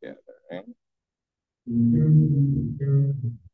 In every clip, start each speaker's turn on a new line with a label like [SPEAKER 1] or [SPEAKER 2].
[SPEAKER 1] together, right?
[SPEAKER 2] Mm-hmm.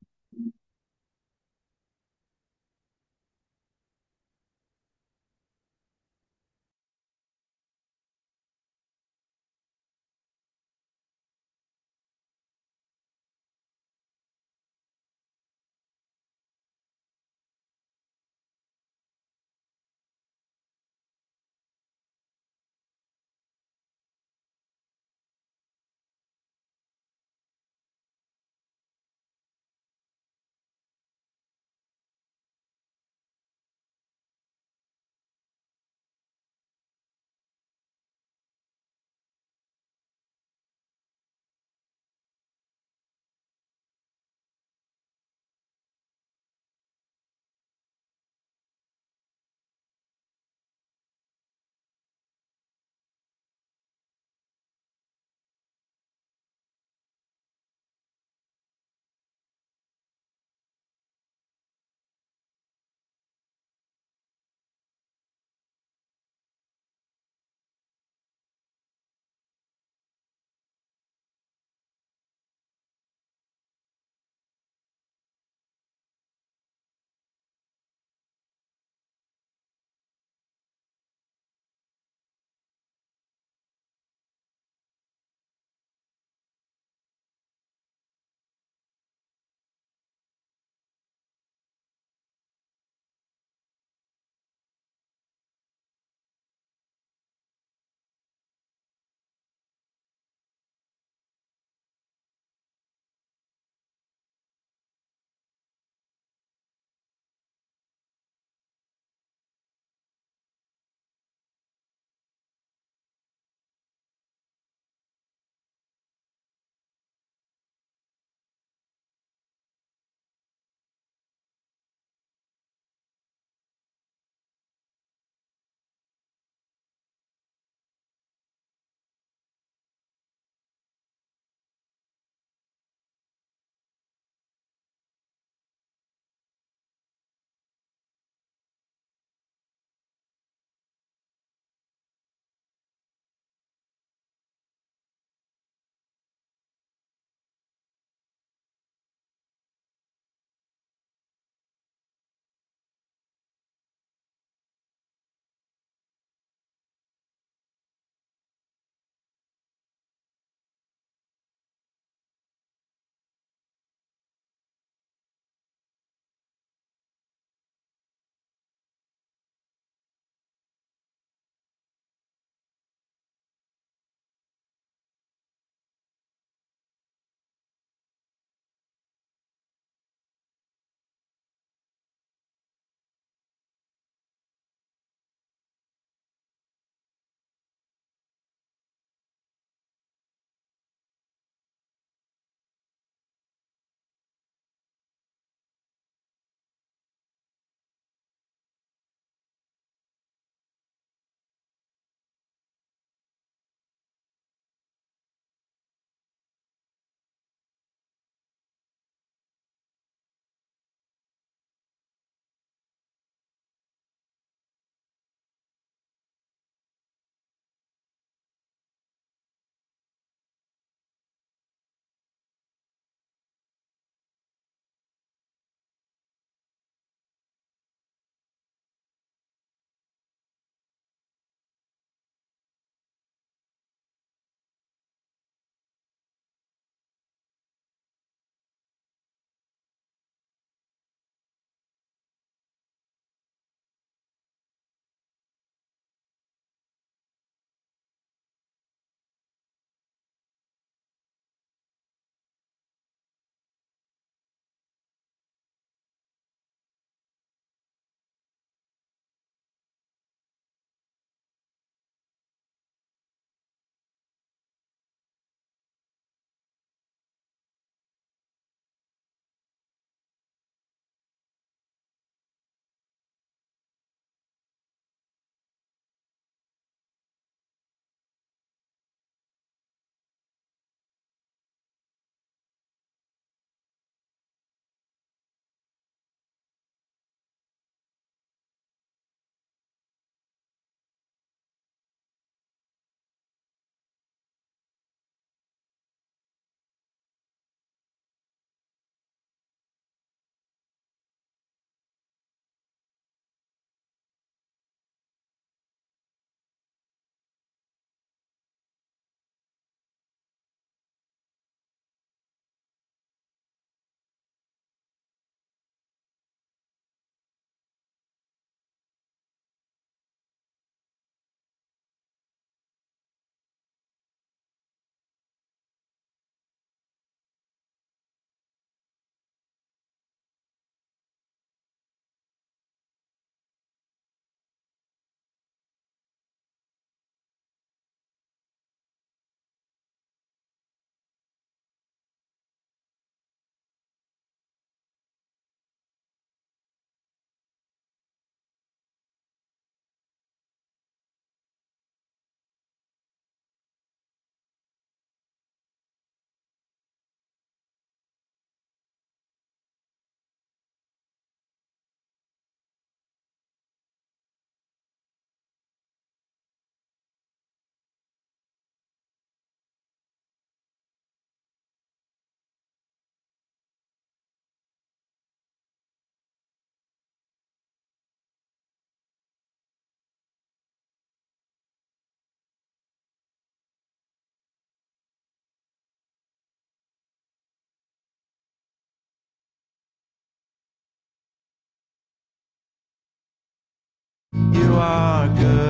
[SPEAKER 2] are good.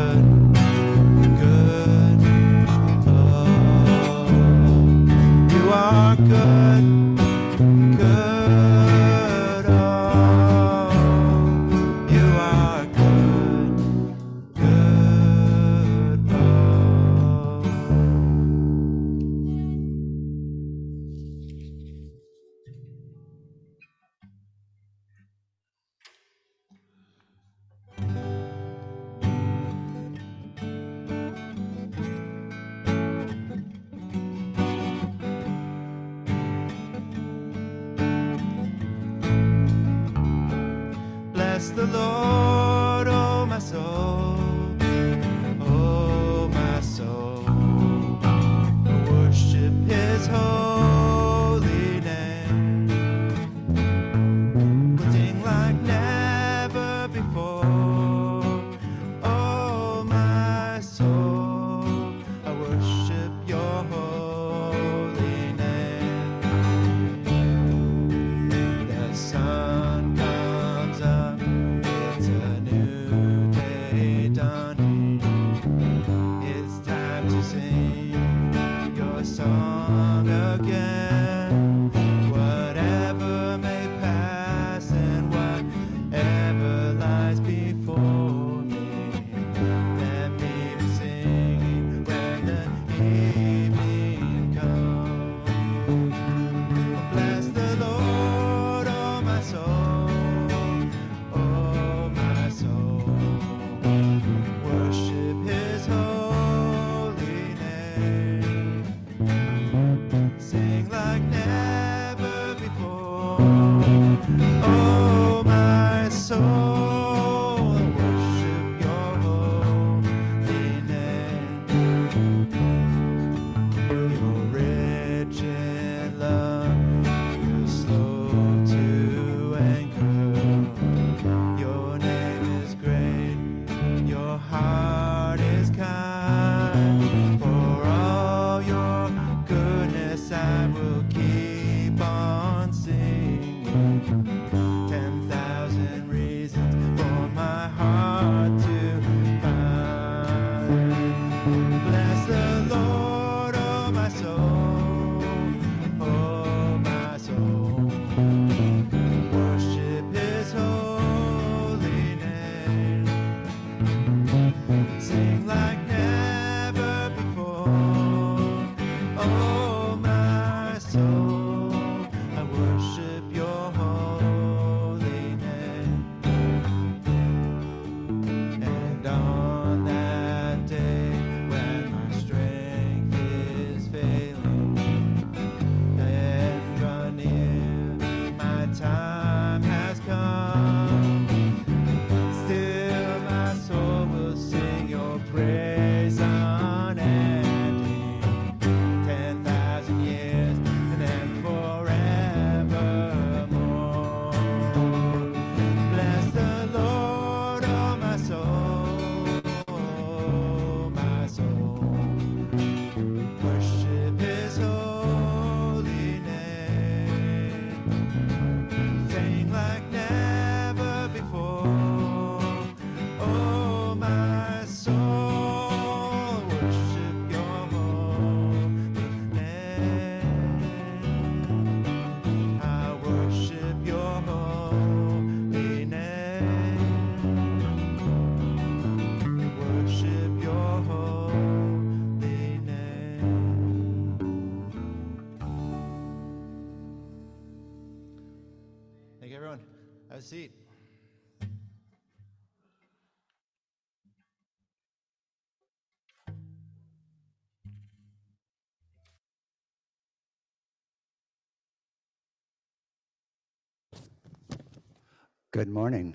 [SPEAKER 2] Good
[SPEAKER 3] morning.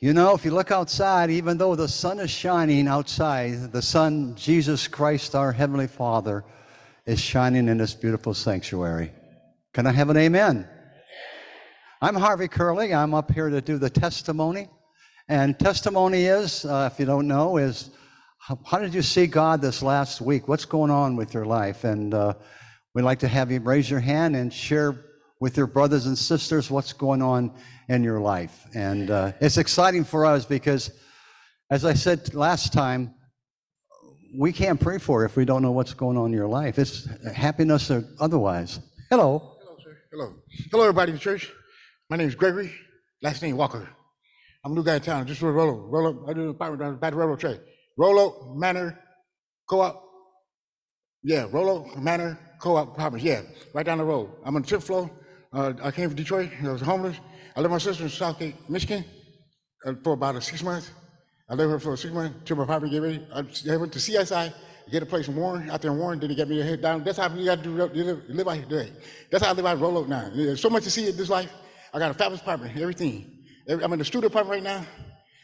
[SPEAKER 3] You know, if you look outside, even though the sun is shining outside, the sun, Jesus Christ, our Heavenly Father, is shining in this beautiful sanctuary. Can I have an amen? I'm Harvey Curley. I'm up here to do the testimony. And testimony is, uh, if you don't know, is how, how, did you see God this last week? What's going on with your life? And uh, we'd like to have you raise your hand and share with your brothers and sisters what's going on in your life. And uh, it's exciting for us because, as I said last time, we can't pray for if we don't know what's going on in your life. It's happiness or otherwise. Hello.
[SPEAKER 4] Hello, sir. Hello. Hello, everybody in the church. My name is Gregory. Last name Walker. I'm a new guy in town. Just Royal Oak. Royal Oak. I do the by the railroad track. Royal Oak, Manor, Co-op. Yeah, Royal Oak, Manor, Co-op apartments. Yeah, right down the road. I'm on the fifth floor. Uh, I came from Detroit. I was homeless. I lived with my sister in Southgate, Michigan, uh, for about six months. I lived here for six months till my apartment get ready. I, went to CSI, get a place in Warren, out there in Warren. Then they got me head down. That's how you got to do, live, live out here today. That's how I live out Royal Oak now. There's so much to see in this life. I got a fabulous apartment, everything. Every- I'm in the studio apartment right now.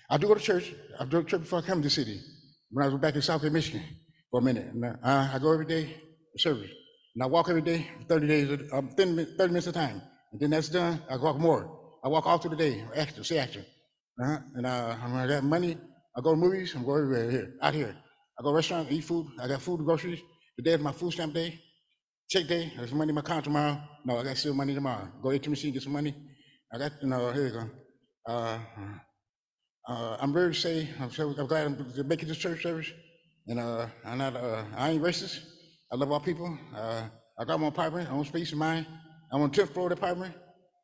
[SPEAKER 4] I do go to church. I do go church before I come to the city. When I was back in Southgate, Michigan, for a minute. And, uh, I go every day to service. And I walk every day 30 days, um, 30 minutes, 30 minutes at a time. And then that's done, I walk more. I walk all through the day, extra, say extra. Uh-huh. And uh, when I got money, I go to movies, I go everywhere here, out here. I go to restaurant, eat food. I got food, groceries. Today is my food stamp day, check day. There's money in my account tomorrow. No, I got still money tomorrow. Go ATM machine, get some money. I got, you know, here you go. Uh, uh, I'm very say, I'm, so, I'm glad I'm making this church service. And uh, I'm not, uh, I ain't racist. I love all people. Uh, I got my apartment, I own space in mine. I'm on 10th floor of apartment.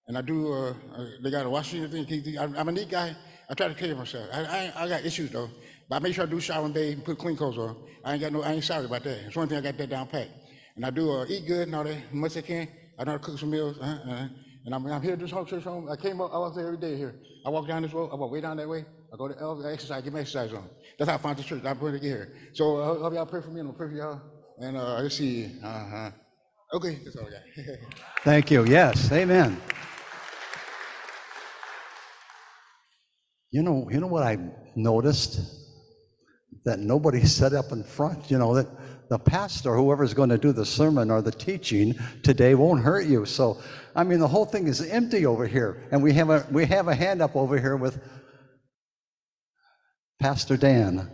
[SPEAKER 4] And I do, uh, uh, they got a washing thing. I'm, I'm a neat guy. I try to care for myself. I, I, I got issues though, but I make sure I do shower and bathe and put clean clothes on. I ain't got no, I ain't sorry about that. It's one thing I got that down pat. And I do uh, eat good and all that, as much as I can. I know how to cook some meals. Uh, uh, and I'm, I'm here at this whole church home. I came up, I walk there every day here. I walk down this road, I walk way down that way. I go to L, I exercise, get my exercise on. That's how I find the church. Going to get here. So uh, hope y'all pray for me and I'll pray for y'all. And uh, let's see. Uh-huh. Okay, that's all I got.
[SPEAKER 3] Thank you. Yes. Amen. You know, you know what I noticed? That nobody set up in front. You know, that the pastor, whoever's going to do the sermon or the teaching today won't hurt you. So, I mean, the whole thing is empty over here. And we have a we have a hand up over here with Pastor Dan.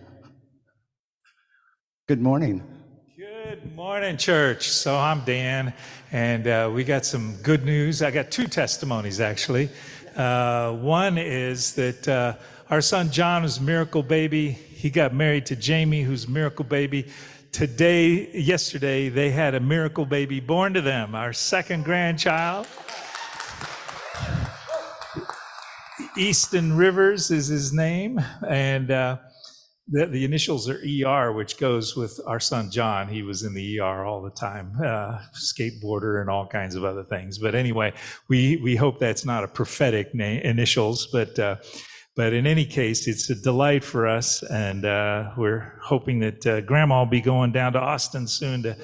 [SPEAKER 3] Good morning.
[SPEAKER 5] Good morning, church. So I'm Dan, and uh, we got some good news. I got two testimonies, actually. Uh, one is that uh, our son John is miracle baby. He got married to Jamie, who's miracle baby. Today, yesterday, they had a miracle baby born to them, our second grandchild. Easton Rivers is his name, and uh, the, the initials are ER, which goes with our son John. He was in the ER all the time, uh, skateboarder and all kinds of other things. But anyway, we we hope that's not a prophetic name initials, but. Uh, but in any case, it's a delight for us, and uh, we're hoping that uh, Grandma will be going down to Austin soon to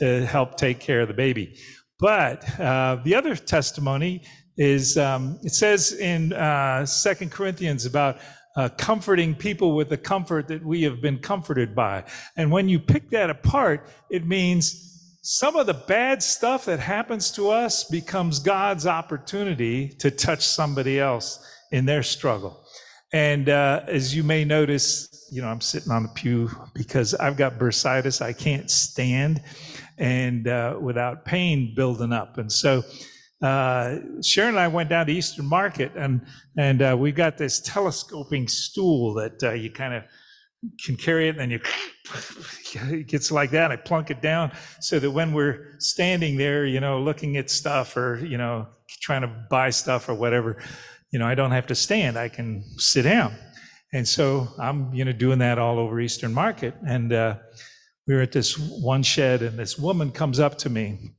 [SPEAKER 5] to help take care of the baby. But uh, the other testimony is um, it says in uh, Second Corinthians about uh, comforting people with the comfort that we have been comforted by. And when you pick that apart, it means some of the bad stuff that happens to us becomes God's opportunity to touch somebody else in their struggle. And uh, as you may notice, you know, I'm sitting on the pew because I've got bursitis. I can't stand and uh, without pain building up. And so uh, Sharon and I went down to Eastern Market, and and uh, we got this telescoping stool that uh, you kind of can carry it, and then you it gets like that. I plunk it down so that when we're standing there, you know, looking at stuff or you know trying to buy stuff or whatever, you know, I don't have to stand. I can sit down. And so I'm you know doing that all over Eastern Market, and uh, we were at this one shed, and this woman comes up to me,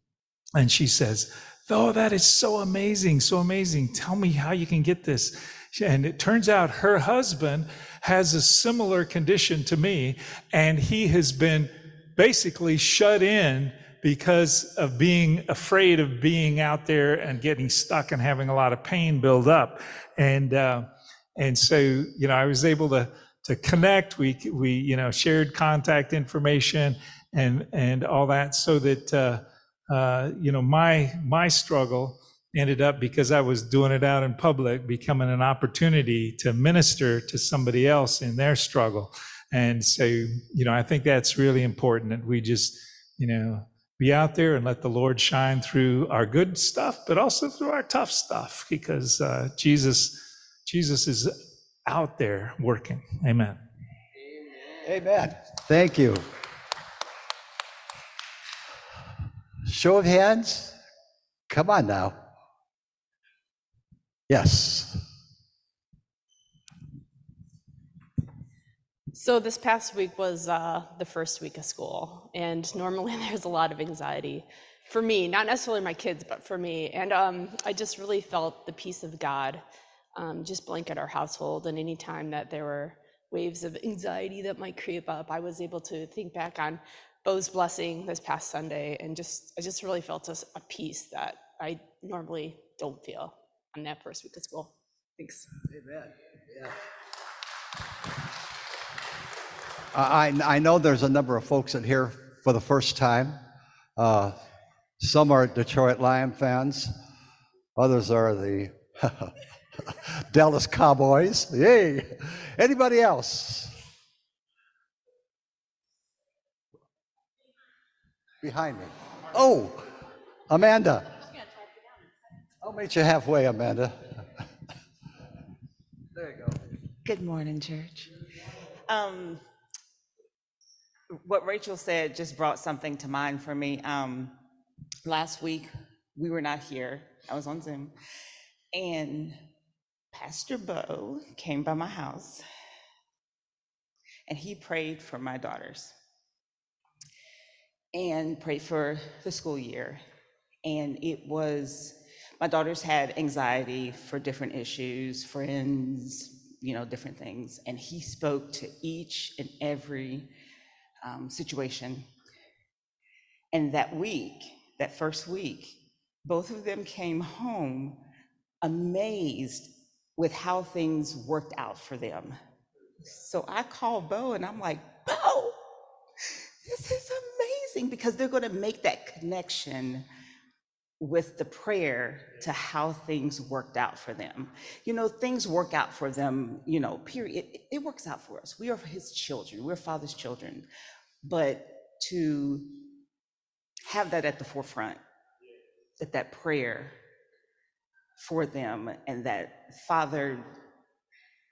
[SPEAKER 5] and she says. Oh, that is so amazing, so amazing. Tell me how you can get this. And it turns out her husband has a similar condition to me, and he has been basically shut in because of being afraid of being out there and getting stuck and having a lot of pain build up. And uh, and so you know, I was able to to connect. We we you know shared contact information and and all that so that. Uh, uh, you know, my my struggle ended up because I was doing it out in public, becoming an opportunity to minister to somebody else in their struggle. And so, you know, I think that's really important that we just, you know, be out there and let the Lord shine through our good stuff, but also through our tough stuff, because uh, Jesus, Jesus is out there working. Amen.
[SPEAKER 3] Amen. Thank you. Show of hands. Come on now. Yes.
[SPEAKER 6] So this past week was uh, the first week of school, and normally there's a lot of anxiety for me, not necessarily my kids, but for me. And um, I just really felt the peace of God um, just blanket our household. And anytime that there were waves of anxiety that might creep up, I was able to think back on Bo's blessing this past Sunday, and just I just really felt a, a peace that I normally don't feel on that first week of school. Thanks.
[SPEAKER 3] Amen. Yeah. I, I know there's a number of folks in here for the first time. Uh, some are Detroit Lion fans, others are the Dallas Cowboys. Yay! Anybody else? Behind me. Oh, Amanda. I'll meet you halfway, Amanda. there you go.
[SPEAKER 7] Good morning, church. Um, what Rachel said just brought something to mind for me. Um, last week, we were not here. I was on Zoom. And Pastor Bo came by my house and he prayed for my daughters and prayed for the school year. And it was, my daughters had anxiety for different issues, friends, you know, different things. And he spoke to each and every um, situation. And that week, that first week, both of them came home amazed with how things worked out for them. So I called Bo and I'm like, Bo, this is amazing because they're going to make that connection with the prayer to how things worked out for them. You know, things work out for them, you know, period. It, it works out for us. We are his children, we're father's children. But to have that at the forefront, that that prayer for them and that father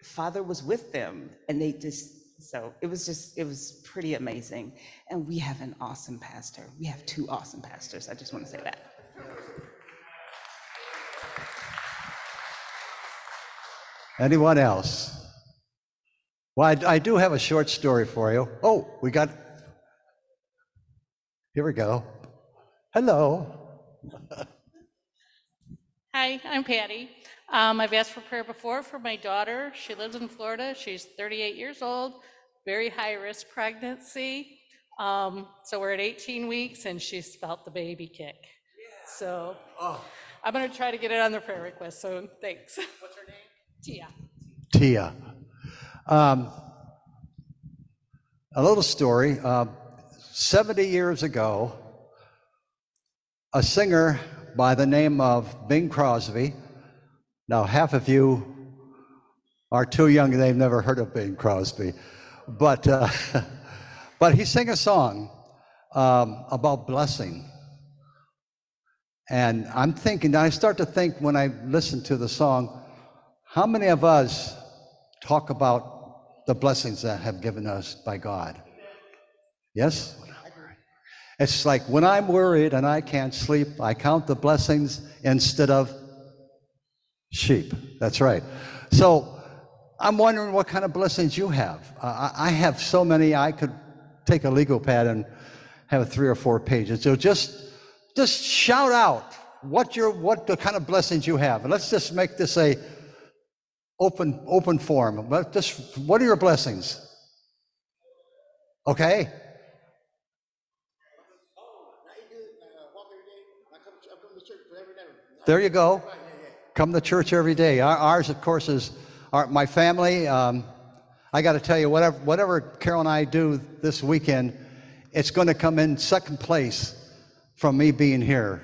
[SPEAKER 7] father was with them and they just so it was just it was pretty amazing and we have an awesome pastor we have two awesome pastors i just want to say that
[SPEAKER 3] Anyone else? Well, I, I do have a short story for you. Oh, we got. Here we go. Hello.
[SPEAKER 8] Hi, I'm Patty. Um, I've asked for prayer before for my daughter. She lives in Florida. She's 38 years old, very high risk pregnancy. Um, so we're at 18 weeks and she's felt the baby kick. So I'm going to try to get it on the prayer request. So thanks. What's her name? Tia.
[SPEAKER 3] Tia. Um, a little story. Uh, 70 years ago, a singer by the name of Bing Crosby. Now, half of you are too young, they've never heard of Bing Crosby. But, uh, but he sang a song um, about blessing. And I'm thinking, I start to think when I listen to the song, how many of us talk about the blessings that have given us by God? Yes? It's like when I'm worried and I can't sleep, I count the blessings instead of sheep. That's right. So I'm wondering what kind of blessings you have. Uh, I have so many, I could take a legal pad and have three or four pages. So just, just shout out what your, what the kind of blessings you have. And let's just make this a open, open forum. But just, what are your blessings? Okay. There you go. Come to church every day. Ours, of course, is our, my family. Um, I got to tell you, whatever, whatever Carol and I do this weekend, it's going to come in second place from me being here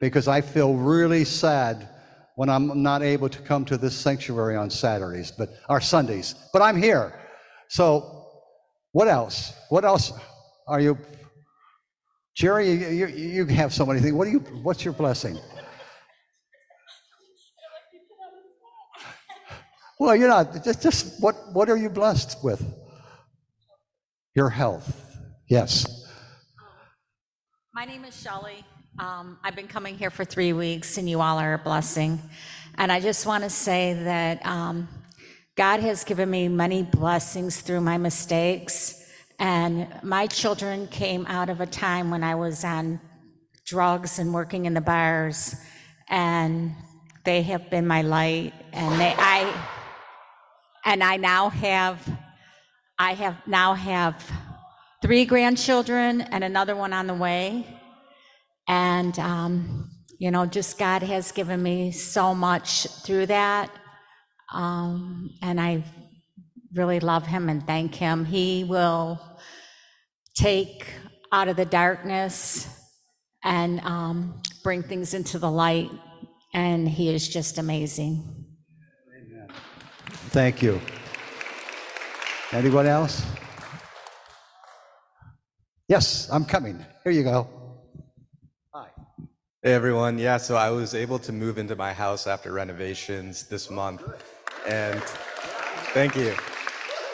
[SPEAKER 3] because I feel really sad when I'm not able to come to this sanctuary on Saturdays, but our Sundays. But I'm here. So, what else? What else are you Jerry, you, you, have so many things. What do you? What's your blessing? Well, you're not. Just, just what? What are you blessed with? Your health. Yes.
[SPEAKER 9] My name is Shelley. Um, I've been coming here for three weeks, and you all are a blessing. And I just want to say that um, God has given me many blessings through my mistakes. And my children came out of a time when I was on drugs and working in the bars, and they have been my light. And they, I, and I now have, I have now have three grandchildren and another one on the way. And, um, you know, just God has given me so much through that. Um, and I really love him and thank him. He will take out of the darkness and um, bring things into the light. And he is just amazing.
[SPEAKER 3] Thank you. Anyone else? Yes, I'm coming. Here you go. Hi.
[SPEAKER 10] Hey everyone, yeah, so I was able to move into my house after renovations this month. And thank you.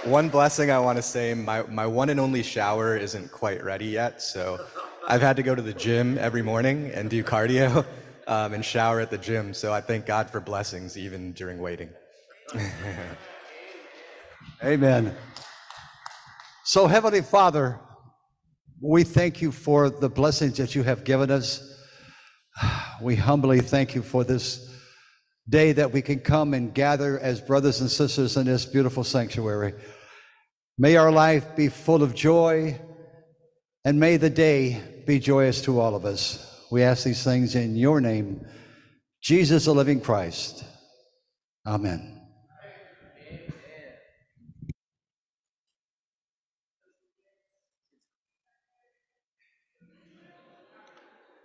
[SPEAKER 10] One blessing I want to say my, my one and only shower isn't quite ready yet. So I've had to go to the gym every morning and do cardio um, and shower at the gym. So I thank God for blessings even during waiting.
[SPEAKER 3] Amen. So, Heavenly Father, we thank you for the blessings that you have given us. We humbly thank you for this day that we can come and gather as brothers and sisters in this beautiful sanctuary. May our life be full of joy, and may the day be joyous to all of us. We ask these things in your name, Jesus, the living Christ. Amen.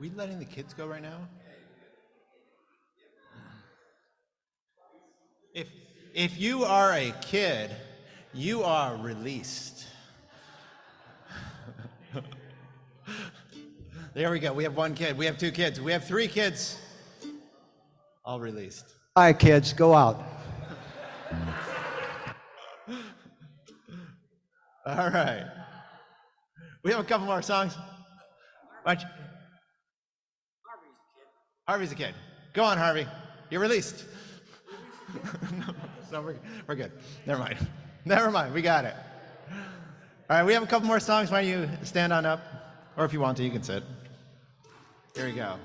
[SPEAKER 2] We letting the kids go right now? If if you are a kid, you are released. there we go. We have one kid. We have two kids. We have three kids. All released.
[SPEAKER 3] All right, kids, go out.
[SPEAKER 2] All right. We have a couple more songs. Why? Harvey's a kid. Go on, Harvey. You're released. no, we're, we're good. Never mind. Never mind. We got it. All right, we have a couple more songs. Why don't you stand on up? Or if you want to, you can sit. Here we go.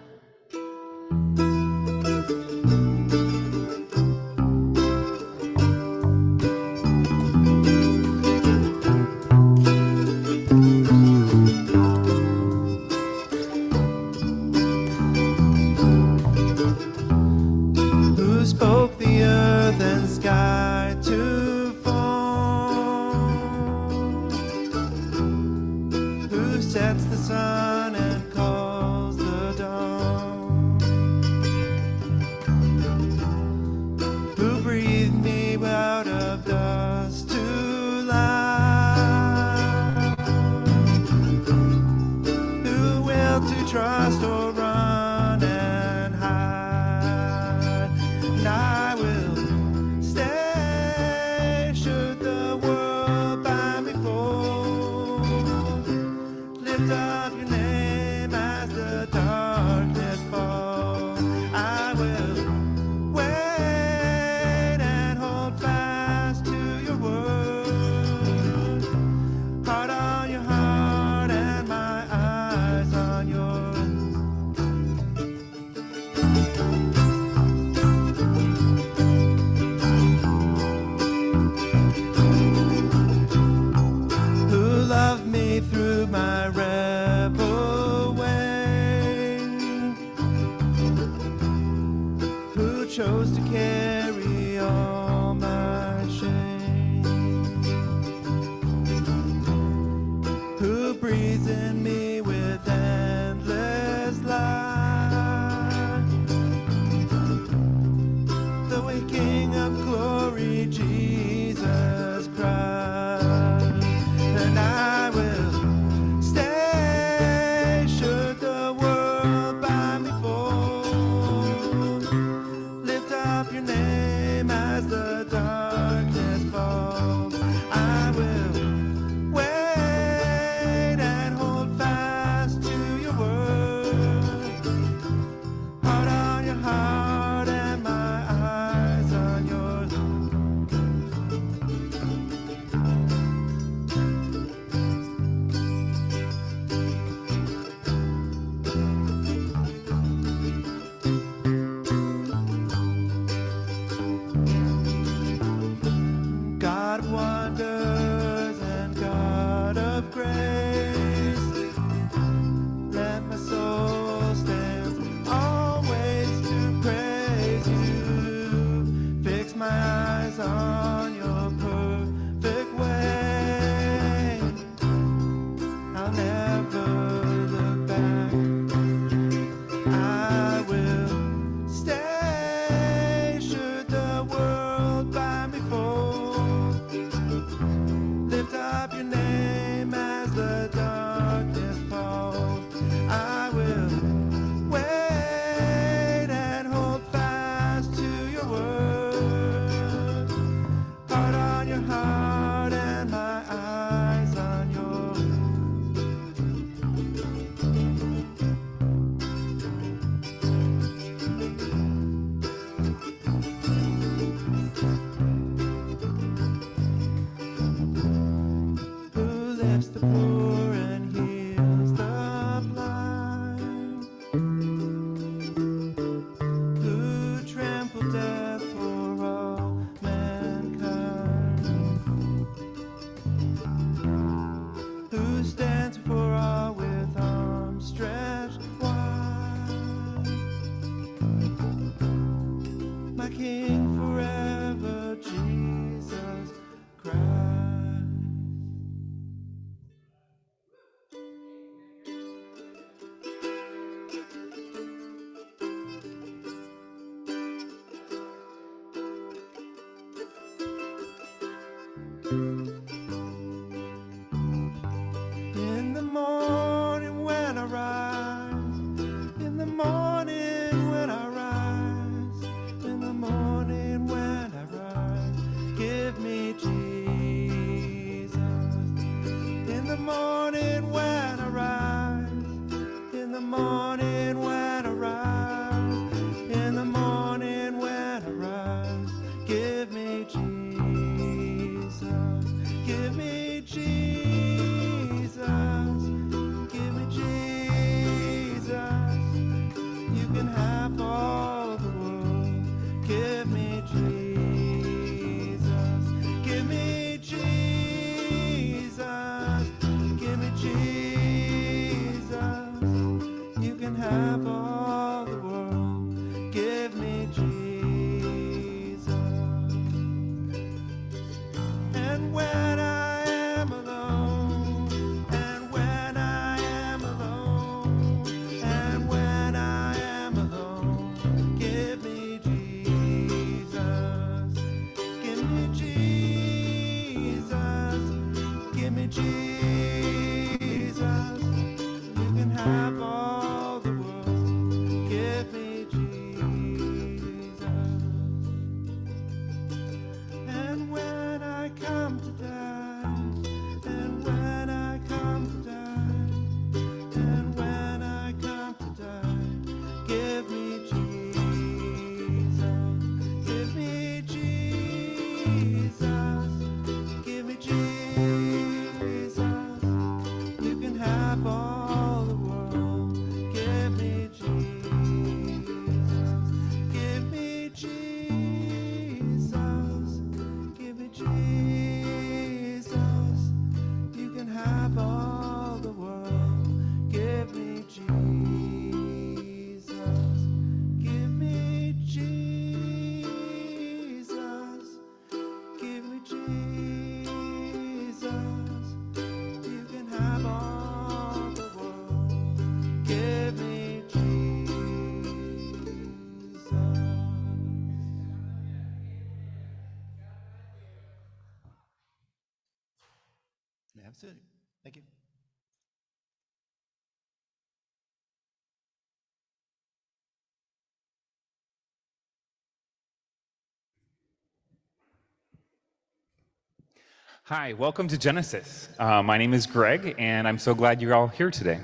[SPEAKER 11] Hi, welcome to Genesis. Uh, my name is Greg, and I'm so glad you're all here today.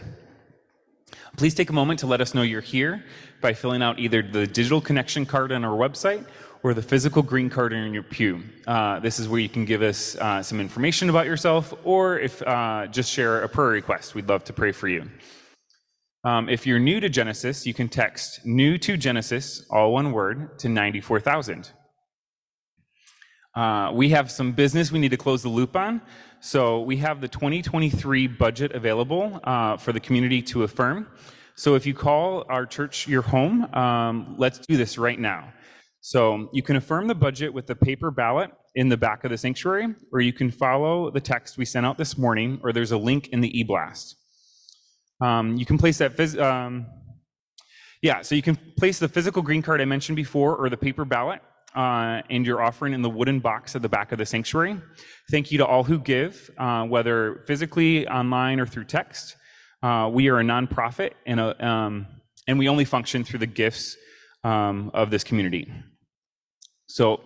[SPEAKER 11] Please take a moment to let us know you're here by filling out either the digital connection card on our website or the physical green card in your pew. Uh, this is where you can give us uh, some information about yourself, or if uh, just share a prayer request, we'd love to pray for you. Um, if you're new to Genesis, you can text new to Genesis, all one word, to 94000. Uh, we have some business we need to close the loop on. So we have the 2023 budget available uh, for the community to affirm. So if you call our church your home, um, let's do this right now. So you can affirm the budget with the paper ballot in the back of the sanctuary, or you can follow the text we sent out this morning, or there's a link in the e-blast. Um, you can place that, um, yeah, so you can place the physical green card I mentioned before, or the paper ballot uh, and your offering in the wooden box at the back of the sanctuary. Thank you to all who give, uh, whether physically, online, or through text. Uh, we are a nonprofit, and, a, um, and we only function through the gifts um, of this community. So,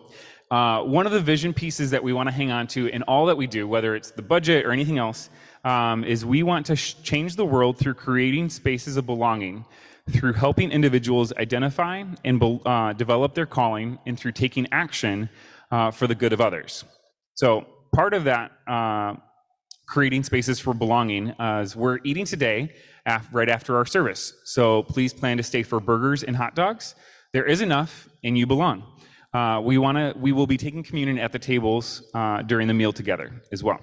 [SPEAKER 11] uh, one of the vision pieces that we want to hang on to in all that we do, whether it's the budget or anything else, um, is we want to sh- change the world through creating spaces of belonging, through helping individuals identify and uh, develop their calling, and through taking action uh, for the good of others. So, part of that uh, creating spaces for belonging uh, is we're eating today af- right after our service. So, please plan to stay for burgers and hot dogs. There is enough, and you belong. Uh, we want to. We will be taking communion at the tables uh, during the meal together as well.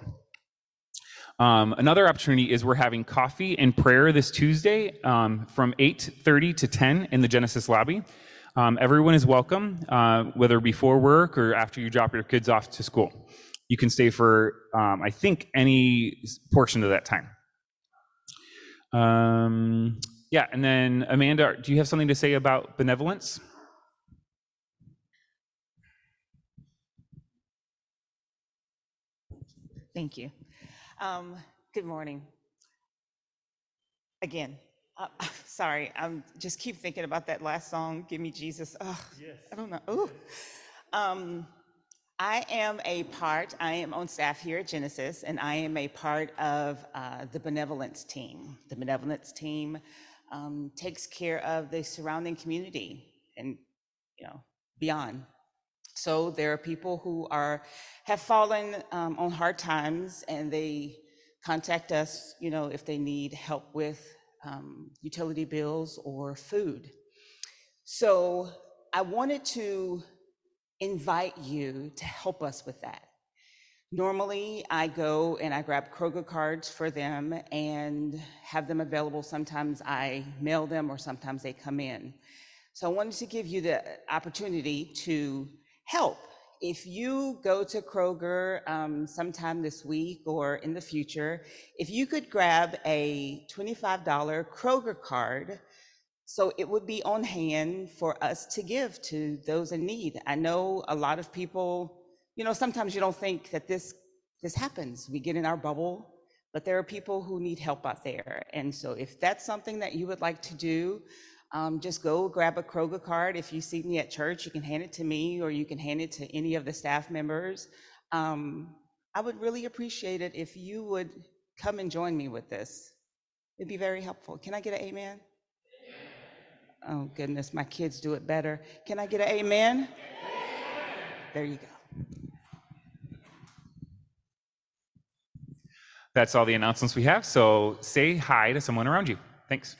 [SPEAKER 11] Um, another opportunity is we're having coffee and prayer this Tuesday um, from 8:30 to 10 in the Genesis lobby. Um, everyone is welcome, uh, whether before work or after you drop your kids off to school. You can stay for, um, I think, any portion of that time. Um, yeah, and then Amanda, do you have something to say about benevolence?
[SPEAKER 7] Thank you. Um, good morning. Again, uh, sorry, I'm just keep thinking about that last song, "Give Me Jesus." Oh, I don't know. Ooh. Um, I am a part. I am on staff here at Genesis, and I am a part of uh, the benevolence team. The benevolence team um, takes care of the surrounding community and you know beyond. So there are people who are have fallen um, on hard times, and they contact us. You know, if they need help with um, utility bills or food. So I wanted to invite you to help us with that. Normally, I go and I grab Kroger cards for them and have them available. Sometimes I mail them, or sometimes they come in. So I wanted to give you the opportunity to help. If you go to Kroger um, sometime this week or in the future, if you could grab a $25 Kroger card, so it would be on hand for us to give to those in need. I know a lot of people, you know, sometimes you don't think that this this happens. We get in our bubble, but there are people who need help out there. And so if that's something that you would like to do, um, just go grab a Kroger card. If you see me at church, you can hand it to me or you can hand it to any of the staff members. Um, I would really appreciate it if you would come and join me with this. It'd be very helpful. Can I get an amen? Oh, goodness, my kids do it better. Can I get an amen? There you go.
[SPEAKER 11] That's all the announcements we have. So say hi to someone around you. Thanks.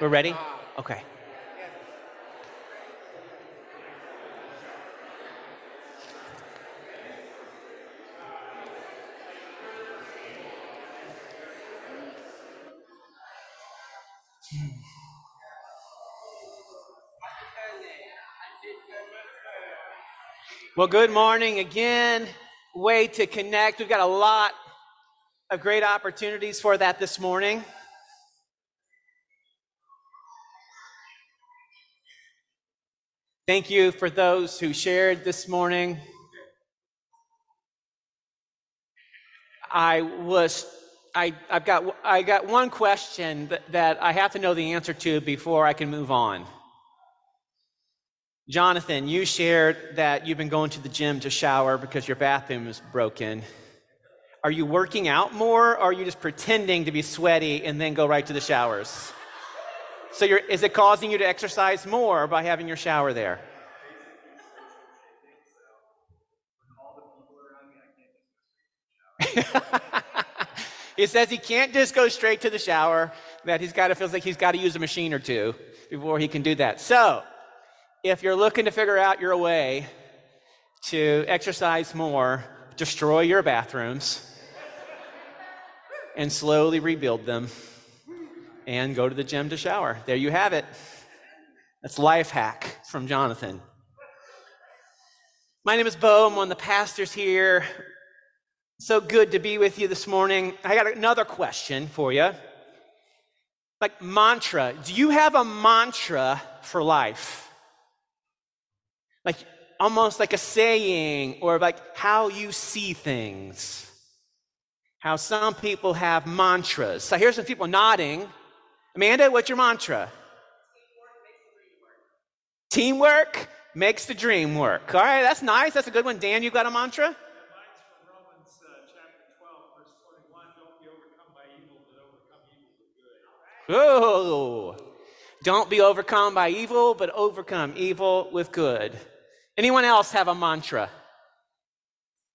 [SPEAKER 12] We're ready? Uh-huh. Okay. Well, good morning again. Way to connect. We've got a lot of great opportunities for that this morning. Thank you for those who shared this morning. I was I, I've got I got one question that, that I have to know the answer to before I can move on. Jonathan, you shared that you've been going to the gym to shower because your bathroom is broken. Are you working out more or are you just pretending to be sweaty and then go right to the showers? So is it causing you to exercise more by having your shower there? he says he can't just go straight to the shower, that he's got to feels like he's got to use a machine or two before he can do that. So, if you're looking to figure out your way to exercise more, destroy your bathrooms and slowly rebuild them and go to the gym to shower. There you have it. That's life hack from Jonathan. My name is Bo. I'm one of the pastors here. So good to be with you this morning. I got another question for you. Like mantra. Do you have a mantra for life? Like almost like a saying or like how you see things. How some people have mantras. So here's some people nodding. Amanda, what's your mantra? Teamwork makes the dream work. All right, that's nice. That's a good one. Dan, you got a mantra? Oh, don't be overcome by evil, but overcome evil with good. Anyone else have a mantra?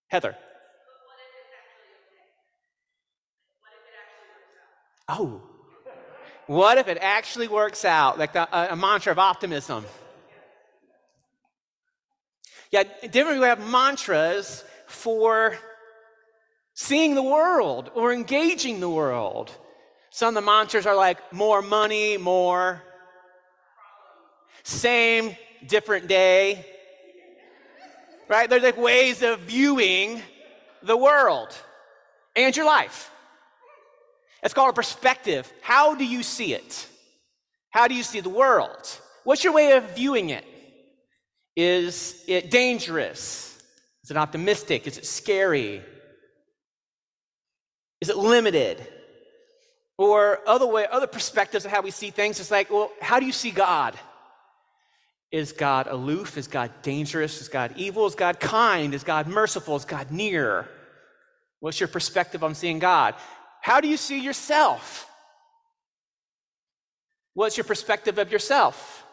[SPEAKER 12] Heather. Oh, what if it actually works out? Like the, a, a mantra of optimism. Yeah, different we have mantras for seeing the world or engaging the world. Some of the mantras are like more money, more. Same, different day. Right? There's like ways of viewing the world and your life. It's called a perspective. How do you see it? How do you see the world? What's your way of viewing it? Is it dangerous? Is it optimistic? Is it scary? Is it limited? Or other way, other perspectives of how we see things It's like, well, how do you see God? Is God aloof? Is God dangerous? Is God evil? Is God kind? Is God merciful? Is God near? What's your perspective on seeing God? How do you see yourself? What's your perspective of yourself?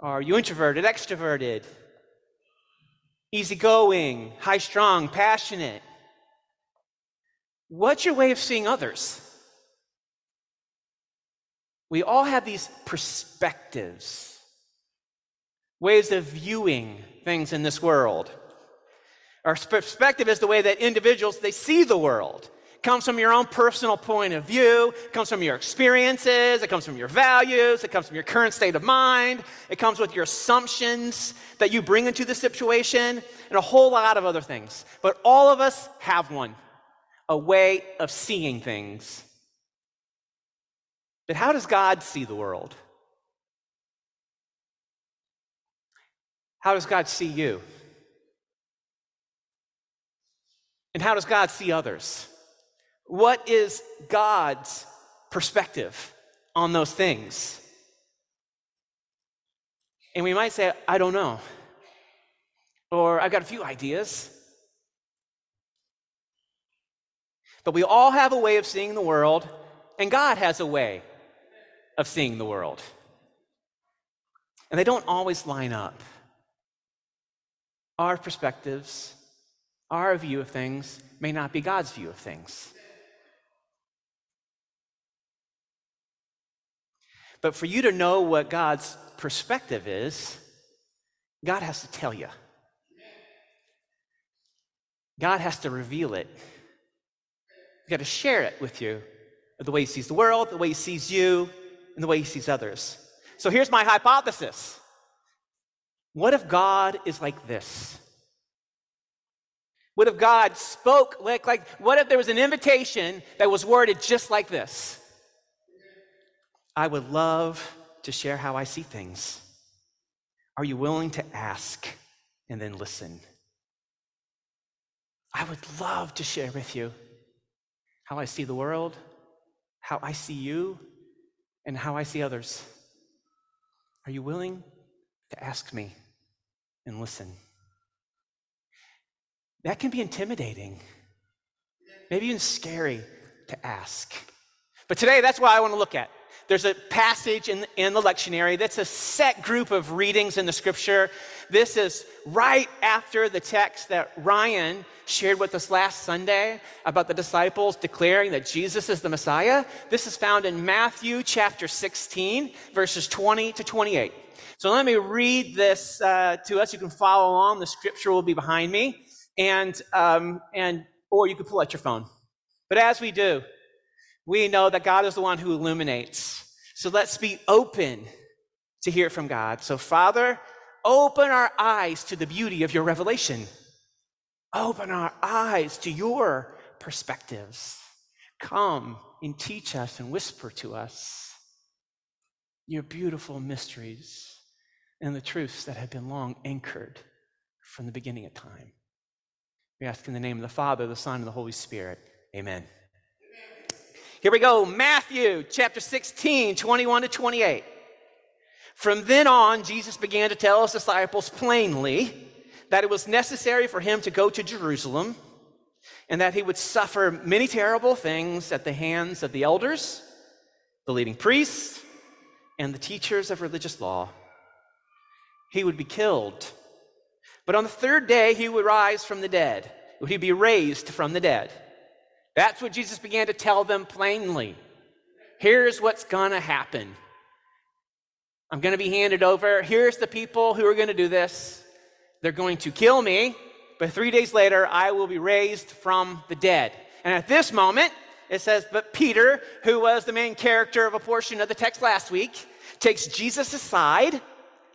[SPEAKER 12] Are you introverted, extroverted, easygoing, high strung, passionate? What's your way of seeing others? We all have these perspectives, ways of viewing things in this world. Our perspective is the way that individuals they see the world. Comes from your own personal point of view, it comes from your experiences, it comes from your values, it comes from your current state of mind, it comes with your assumptions that you bring into the situation, and a whole lot of other things. But all of us have one a way of seeing things. But how does God see the world? How does God see you? And how does God see others? What is God's perspective on those things? And we might say, I don't know. Or I've got a few ideas. But we all have a way of seeing the world, and God has a way of seeing the world. And they don't always line up. Our perspectives, our view of things may not be God's view of things. But for you to know what God's perspective is, God has to tell you. God has to reveal it. He's got to share it with you the way he sees the world, the way he sees you, and the way he sees others. So here's my hypothesis What if God is like this? What if God spoke like, like what if there was an invitation that was worded just like this? I would love to share how I see things. Are you willing to ask and then listen? I would love to share with you how I see the world, how I see you, and how I see others. Are you willing to ask me and listen? That can be intimidating, maybe even scary to ask. But today, that's what I want to look at. There's a passage in, in the lectionary that's a set group of readings in the scripture. This is right after the text that Ryan shared with us last Sunday about the disciples declaring that Jesus is the Messiah. This is found in Matthew chapter 16, verses 20 to 28. So let me read this uh, to us. You can follow along. The scripture will be behind me, and um, and or you can pull out your phone. But as we do, we know that God is the one who illuminates. So let's be open to hear from God. So, Father, open our eyes to the beauty of your revelation. Open our eyes to your perspectives. Come and teach us and whisper to us your beautiful mysteries and the truths that have been long anchored from the beginning of time. We ask in the name of the Father, the Son, and the Holy Spirit. Amen. Here we go Matthew chapter 16, 21 to 28. From then on, Jesus began to tell his disciples plainly that it was necessary for him to go to Jerusalem and that he would suffer many terrible things at the hands of the elders, the leading priests, and the teachers of religious law. He would be killed. But on the third day, he would rise from the dead. Would he be raised from the dead? That's what Jesus began to tell them plainly. Here's what's going to happen. I'm going to be handed over. Here's the people who are going to do this. They're going to kill me, but three days later, I will be raised from the dead. And at this moment, it says, But Peter, who was the main character of a portion of the text last week, takes Jesus aside,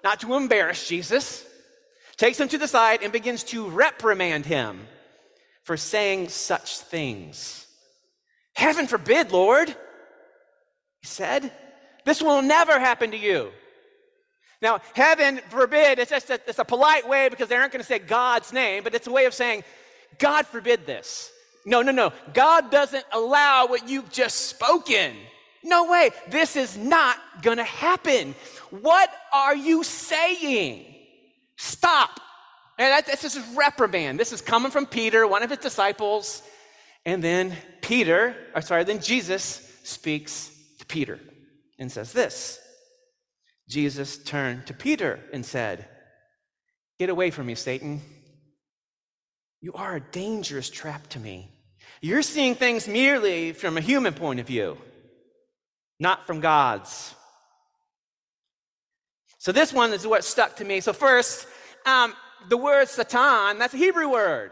[SPEAKER 12] not to embarrass Jesus, takes him to the side and begins to reprimand him for saying such things. Heaven forbid, Lord, he said, this will never happen to you. Now, heaven forbid, it's just a, it's a polite way because they aren't going to say God's name, but it's a way of saying, God forbid this. No, no, no. God doesn't allow what you've just spoken. No way. This is not going to happen. What are you saying? Stop. And this is reprimand. This is coming from Peter, one of his disciples. And then Peter, or sorry, then Jesus speaks to Peter and says this Jesus turned to Peter and said, Get away from me, Satan. You are a dangerous trap to me. You're seeing things merely from a human point of view, not from God's. So, this one is what stuck to me. So, first, um, the word Satan, that's a Hebrew word.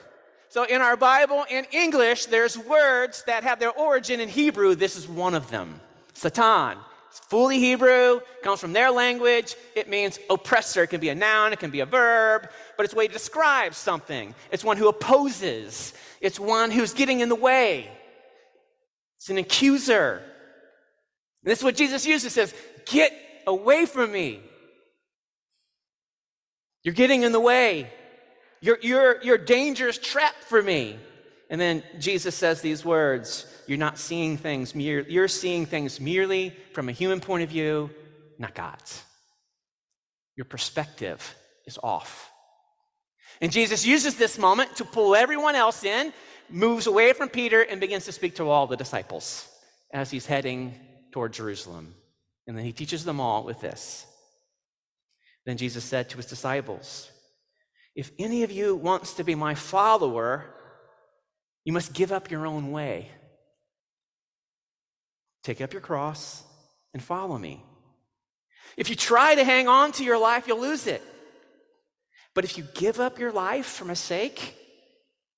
[SPEAKER 12] So, in our Bible in English, there's words that have their origin in Hebrew. This is one of them Satan. It's fully Hebrew, comes from their language. It means oppressor. It can be a noun, it can be a verb, but it's a way to describe something. It's one who opposes, it's one who's getting in the way. It's an accuser. And this is what Jesus uses. Says, Get away from me. You're getting in the way. You're, you're, you're a dangerous trap for me. And then Jesus says these words You're not seeing things, mere, you're seeing things merely from a human point of view, not God's. Your perspective is off. And Jesus uses this moment to pull everyone else in, moves away from Peter, and begins to speak to all the disciples as he's heading toward Jerusalem. And then he teaches them all with this. Then Jesus said to his disciples, If any of you wants to be my follower, you must give up your own way. Take up your cross and follow me. If you try to hang on to your life, you'll lose it. But if you give up your life for my sake,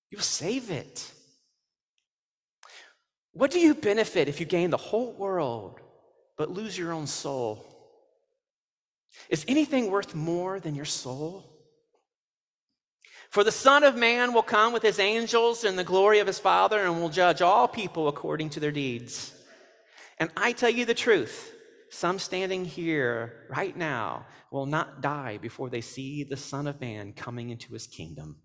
[SPEAKER 12] you'll save it. What do you benefit if you gain the whole world but lose your own soul? Is anything worth more than your soul? For the Son of Man will come with his angels in the glory of his Father and will judge all people according to their deeds. And I tell you the truth some standing here right now will not die before they see the Son of Man coming into his kingdom.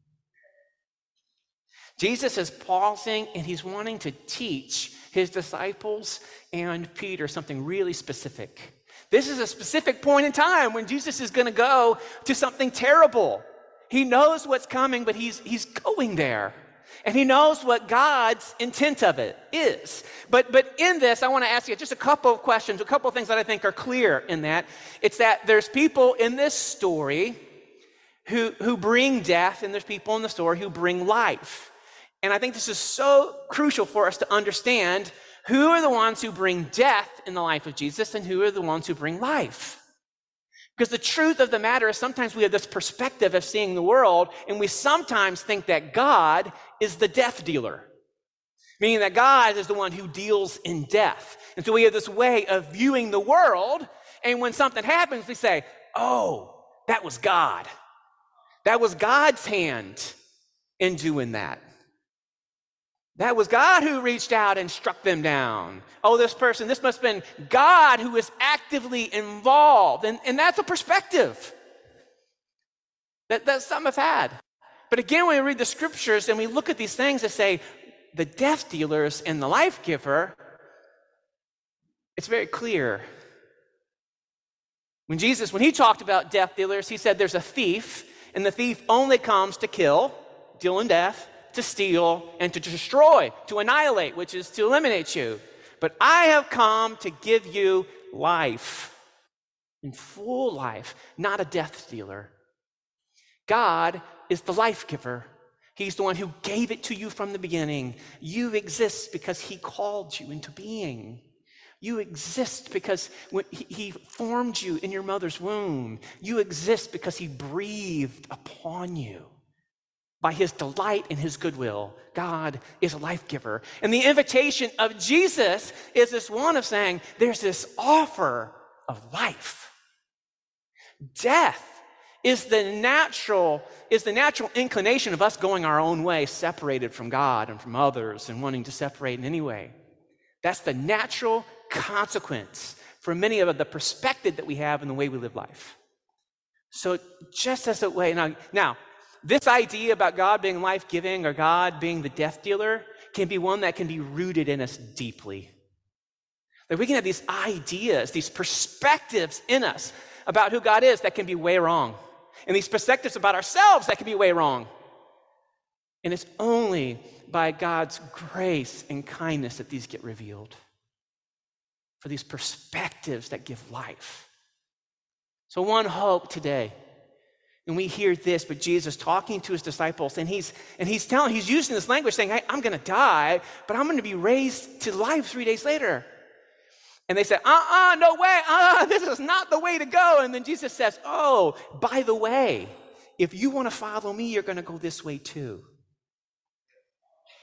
[SPEAKER 12] Jesus is pausing and he's wanting to teach his disciples and Peter something really specific. This is a specific point in time when Jesus is going to go to something terrible. He knows what's coming, but he's, he's going there. And he knows what God's intent of it is. But, but in this, I want to ask you just a couple of questions, a couple of things that I think are clear in that. It's that there's people in this story who, who bring death, and there's people in the story who bring life. And I think this is so crucial for us to understand who are the ones who bring death in the life of Jesus and who are the ones who bring life. Because the truth of the matter is sometimes we have this perspective of seeing the world, and we sometimes think that God is the death dealer, meaning that God is the one who deals in death. And so we have this way of viewing the world, and when something happens, we say, oh, that was God. That was God's hand in doing that. That was God who reached out and struck them down. Oh, this person, this must have been God who is actively involved. And, and that's a perspective that, that some have had. But again, when we read the scriptures and we look at these things that say the death dealers and the life giver, it's very clear. When Jesus, when he talked about death dealers, he said there's a thief, and the thief only comes to kill, deal in death, to steal, and to destroy, to annihilate, which is to eliminate you. But I have come to give you life, in full life, not a death dealer. God is the life giver. He's the one who gave it to you from the beginning. You exist because He called you into being. You exist because He formed you in your mother's womb. You exist because He breathed upon you by his delight and his goodwill. God is a life giver. And the invitation of Jesus is this one of saying, there's this offer of life. Death is the natural is the natural inclination of us going our own way separated from god and from others and wanting to separate in any way that's the natural consequence for many of the perspective that we have in the way we live life so just as a way now now this idea about God being life giving or God being the death dealer can be one that can be rooted in us deeply. That we can have these ideas, these perspectives in us about who God is that can be way wrong, and these perspectives about ourselves that can be way wrong. And it's only by God's grace and kindness that these get revealed. For these perspectives that give life. So, one hope today and we hear this, but Jesus talking to his disciples, and he's and he's telling, he's using this language saying, hey, I'm gonna die, but I'm gonna be raised to life three days later. And they said, uh-uh, no way, uh, this is not the way to go. And then Jesus says, Oh, by the way, if you want to follow me, you're gonna go this way too.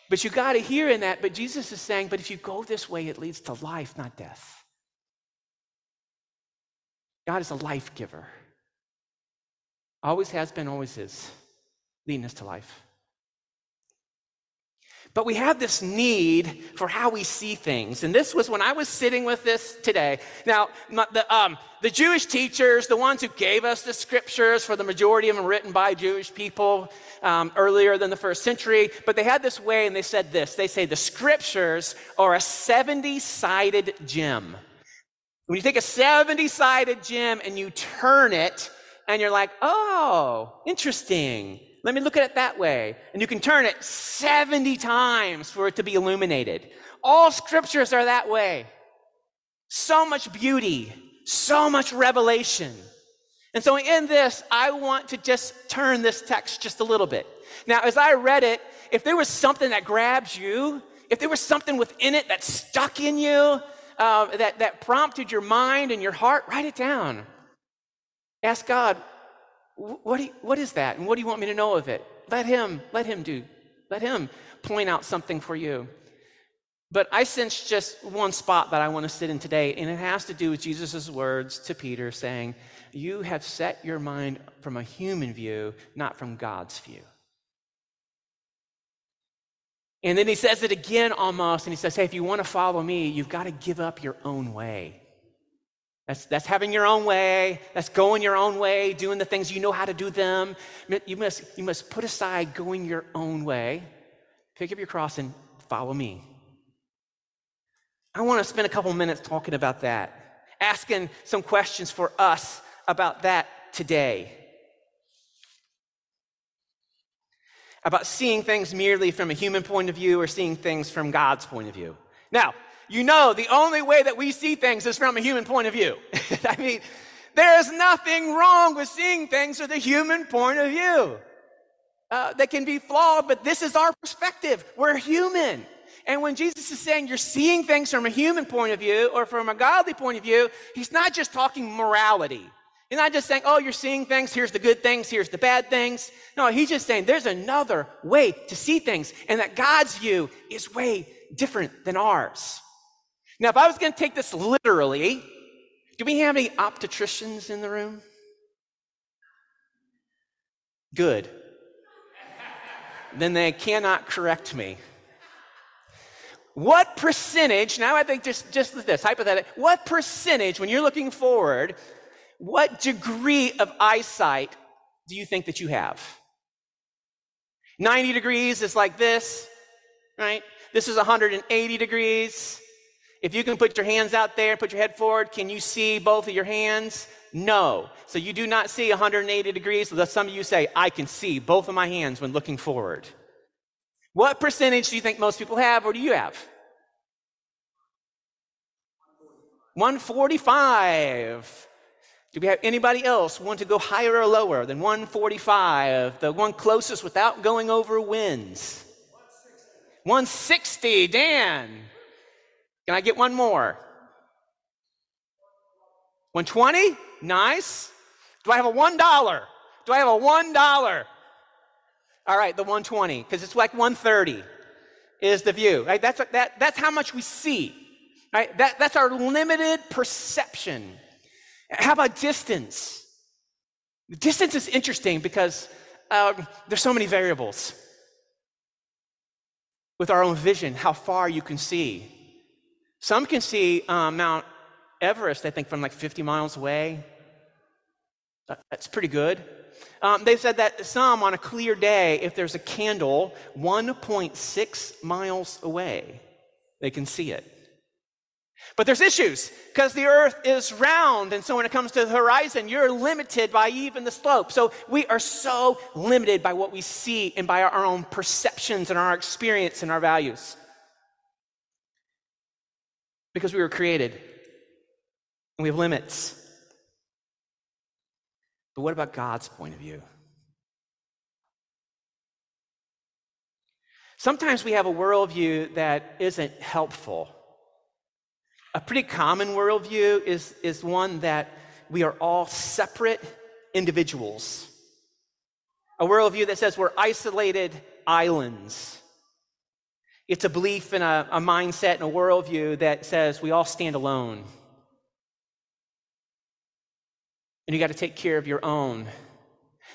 [SPEAKER 12] But you got to hear in that, but Jesus is saying, but if you go this way, it leads to life, not death. God is a life giver. Always has been, always is, leading us to life. But we have this need for how we see things. And this was when I was sitting with this today. Now, the, um, the Jewish teachers, the ones who gave us the scriptures, for the majority of them written by Jewish people um, earlier than the first century, but they had this way and they said this they say the scriptures are a 70 sided gem. When you take a 70 sided gem and you turn it, and you're like, oh, interesting. Let me look at it that way. And you can turn it 70 times for it to be illuminated. All scriptures are that way. So much beauty, so much revelation. And so in this, I want to just turn this text just a little bit. Now, as I read it, if there was something that grabs you, if there was something within it that stuck in you, uh, that, that prompted your mind and your heart, write it down. Ask God, what, you- what is that? And what do you want me to know of it? Let Him, let Him do, let Him point out something for you. But I sense just one spot that I want to sit in today, and it has to do with Jesus' words to Peter saying, You have set your mind from a human view, not from God's view. And then he says it again almost, and he says, Hey, if you want to follow me, you've got to give up your own way. That's, that's having your own way. That's going your own way, doing the things you know how to do them. You must, you must put aside going your own way, pick up your cross, and follow me. I want to spend a couple minutes talking about that, asking some questions for us about that today. About seeing things merely from a human point of view or seeing things from God's point of view. Now, you know the only way that we see things is from a human point of view. I mean, there is nothing wrong with seeing things with a human point of view. Uh, they can be flawed, but this is our perspective. We're human. And when Jesus is saying you're seeing things from a human point of view or from a godly point of view, he's not just talking morality. He's not just saying, oh, you're seeing things, here's the good things, here's the bad things. No, he's just saying there's another way to see things, and that God's view is way different than ours. Now, if I was going to take this literally, do we have any optometricians in the room? Good. then they cannot correct me. What percentage, now I think just, just this, hypothetical, what percentage, when you're looking forward, what degree of eyesight do you think that you have? 90 degrees is like this, right? This is 180 degrees. If you can put your hands out there, put your head forward, can you see both of your hands? No. So you do not see 180 degrees. So some of you say, I can see both of my hands when looking forward. What percentage do you think most people have, or do you have? 145. Do we have anybody else want to go higher or lower than 145? The one closest without going over wins. 160. Dan. Can I get one more? 120? Nice. Do I have a $1? Do I have a $1? All right, the 120, because it's like 130 is the view. Right? That's, that, that's how much we see. Right? That, that's our limited perception. How about distance? Distance is interesting because um, there's so many variables. With our own vision, how far you can see. Some can see um, Mount Everest, I think, from like 50 miles away. That's pretty good. Um, they've said that some, on a clear day, if there's a candle 1.6 miles away, they can see it. But there's issues because the earth is round. And so when it comes to the horizon, you're limited by even the slope. So we are so limited by what we see and by our own perceptions and our experience and our values. Because we were created and we have limits. But what about God's point of view? Sometimes we have a worldview that isn't helpful. A pretty common worldview is, is one that we are all separate individuals. A worldview that says we're isolated islands. It's a belief in a, mindset and a worldview that says we all stand alone. And you got to take care of your own.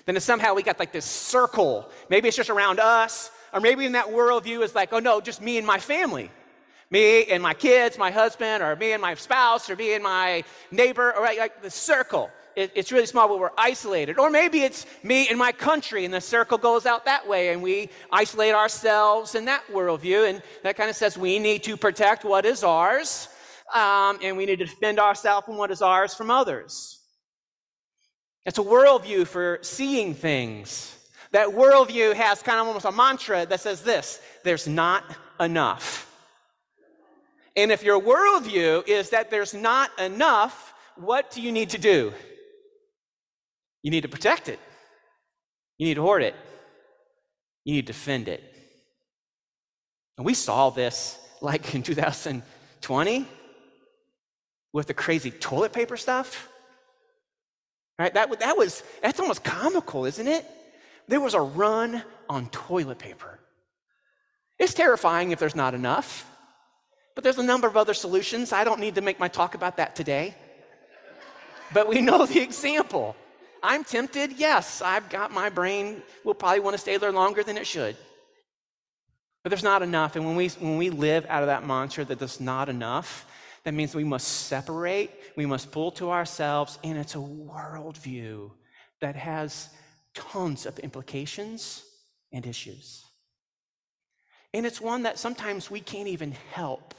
[SPEAKER 12] Then somehow we got like this circle. Maybe it's just around us, or maybe in that worldview is like, oh no, just me and my family. Me and my kids, my husband, or me and my spouse, or me and my neighbor, or like the circle. It, it's really small, but we're isolated. Or maybe it's me and my country, and the circle goes out that way, and we isolate ourselves in that worldview. And that kind of says we need to protect what is ours, um, and we need to defend ourselves and what is ours from others. It's a worldview for seeing things. That worldview has kind of almost a mantra that says this there's not enough. And if your worldview is that there's not enough, what do you need to do? You need to protect it, you need to hoard it, you need to defend it. And we saw this like in 2020 with the crazy toilet paper stuff. Right? That, that was, that's almost comical, isn't it? There was a run on toilet paper. It's terrifying if there's not enough, but there's a number of other solutions. I don't need to make my talk about that today. But we know the example. I'm tempted, yes, I've got my brain will probably want to stay there longer than it should. But there's not enough. And when we, when we live out of that mantra that there's not enough, that means we must separate, we must pull to ourselves, and it's a worldview that has tons of implications and issues. And it's one that sometimes we can't even help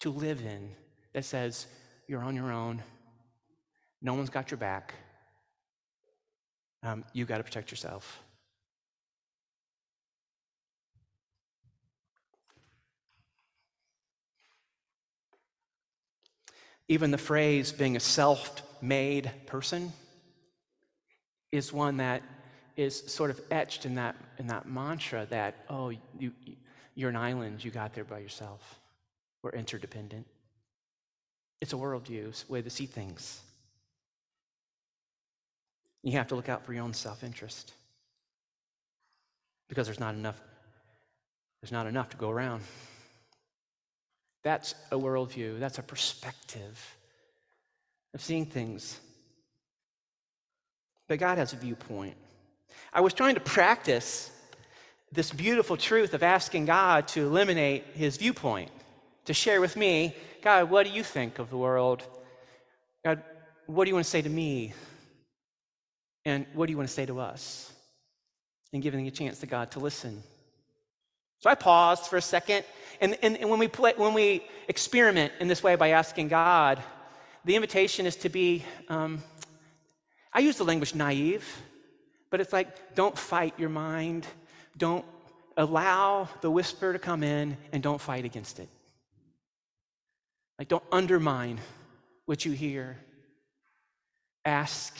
[SPEAKER 12] to live in that says, you're on your own, no one's got your back, um, you got to protect yourself. Even the phrase being a self made person is one that is sort of etched in that, in that mantra that, oh, you, you're an island, you got there by yourself. We're interdependent. It's a worldview, way to see things. You have to look out for your own self interest because there's not enough. There's not enough to go around. That's a worldview, that's a perspective of seeing things. But God has a viewpoint. I was trying to practice this beautiful truth of asking God to eliminate his viewpoint, to share with me, God, what do you think of the world? God, what do you want to say to me? And what do you want to say to us? And giving a chance to God to listen. So I paused for a second. And, and, and when, we play, when we experiment in this way by asking God, the invitation is to be, um, I use the language naive, but it's like don't fight your mind. Don't allow the whisper to come in and don't fight against it. Like don't undermine what you hear. Ask,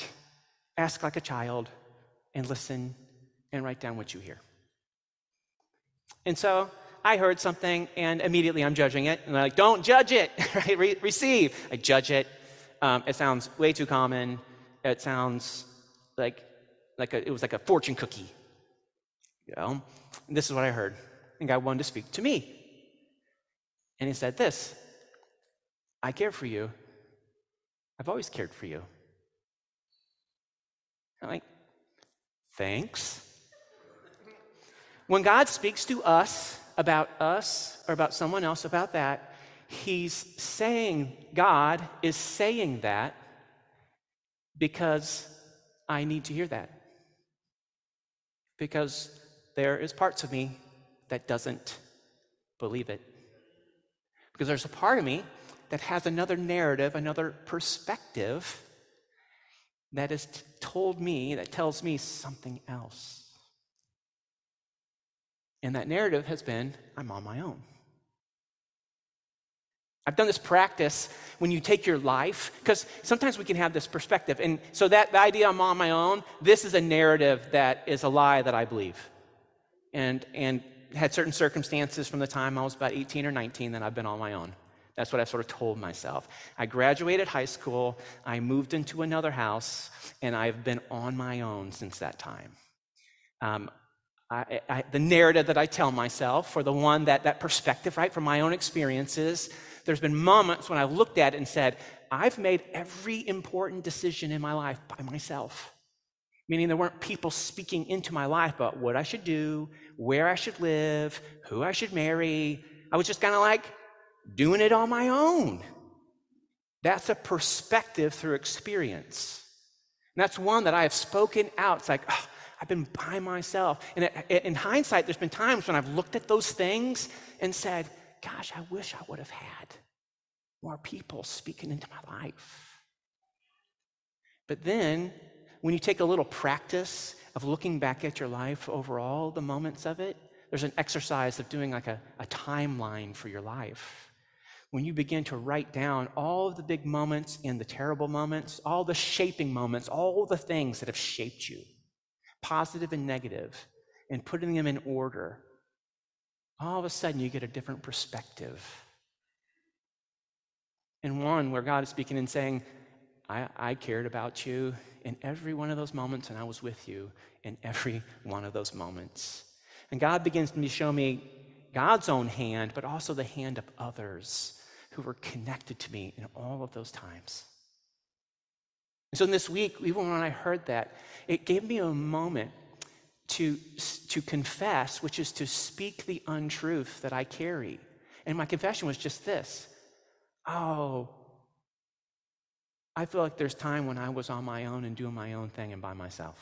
[SPEAKER 12] ask like a child and listen and write down what you hear. And so I heard something, and immediately I'm judging it. And I'm like, don't judge it, right? Re- receive. I judge it. Um, it sounds way too common. It sounds like, like a, it was like a fortune cookie. You know? And this is what I heard. And God wanted to speak to me. And He said this I care for you. I've always cared for you. I'm like, thanks. When God speaks to us about us or about someone else about that, He's saying, God is saying that because I need to hear that. Because there is parts of me that doesn't believe it. Because there's a part of me that has another narrative, another perspective that has told me, that tells me something else. And that narrative has been I'm on my own. I've done this practice when you take your life, because sometimes we can have this perspective. And so that the idea I'm on my own, this is a narrative that is a lie that I believe. And and had certain circumstances from the time I was about 18 or 19 that I've been on my own. That's what I sort of told myself. I graduated high school, I moved into another house, and I've been on my own since that time. Um, I, I, the narrative that I tell myself, or the one that, that perspective, right, from my own experiences, there's been moments when I've looked at it and said, I've made every important decision in my life by myself. Meaning there weren't people speaking into my life about what I should do, where I should live, who I should marry. I was just kind of like doing it on my own. That's a perspective through experience. And that's one that I have spoken out. It's like, oh, I've been by myself. And in hindsight, there's been times when I've looked at those things and said, gosh, I wish I would have had more people speaking into my life. But then, when you take a little practice of looking back at your life over all the moments of it, there's an exercise of doing like a, a timeline for your life. When you begin to write down all the big moments and the terrible moments, all the shaping moments, all the things that have shaped you positive and negative, and putting them in order, all of a sudden you get a different perspective. And one where God is speaking and saying, I, I cared about you in every one of those moments, and I was with you in every one of those moments. And God begins to show me God's own hand, but also the hand of others who were connected to me in all of those times. And so, in this week, even when I heard that, it gave me a moment to, to confess, which is to speak the untruth that I carry. And my confession was just this Oh, I feel like there's time when I was on my own and doing my own thing and by myself.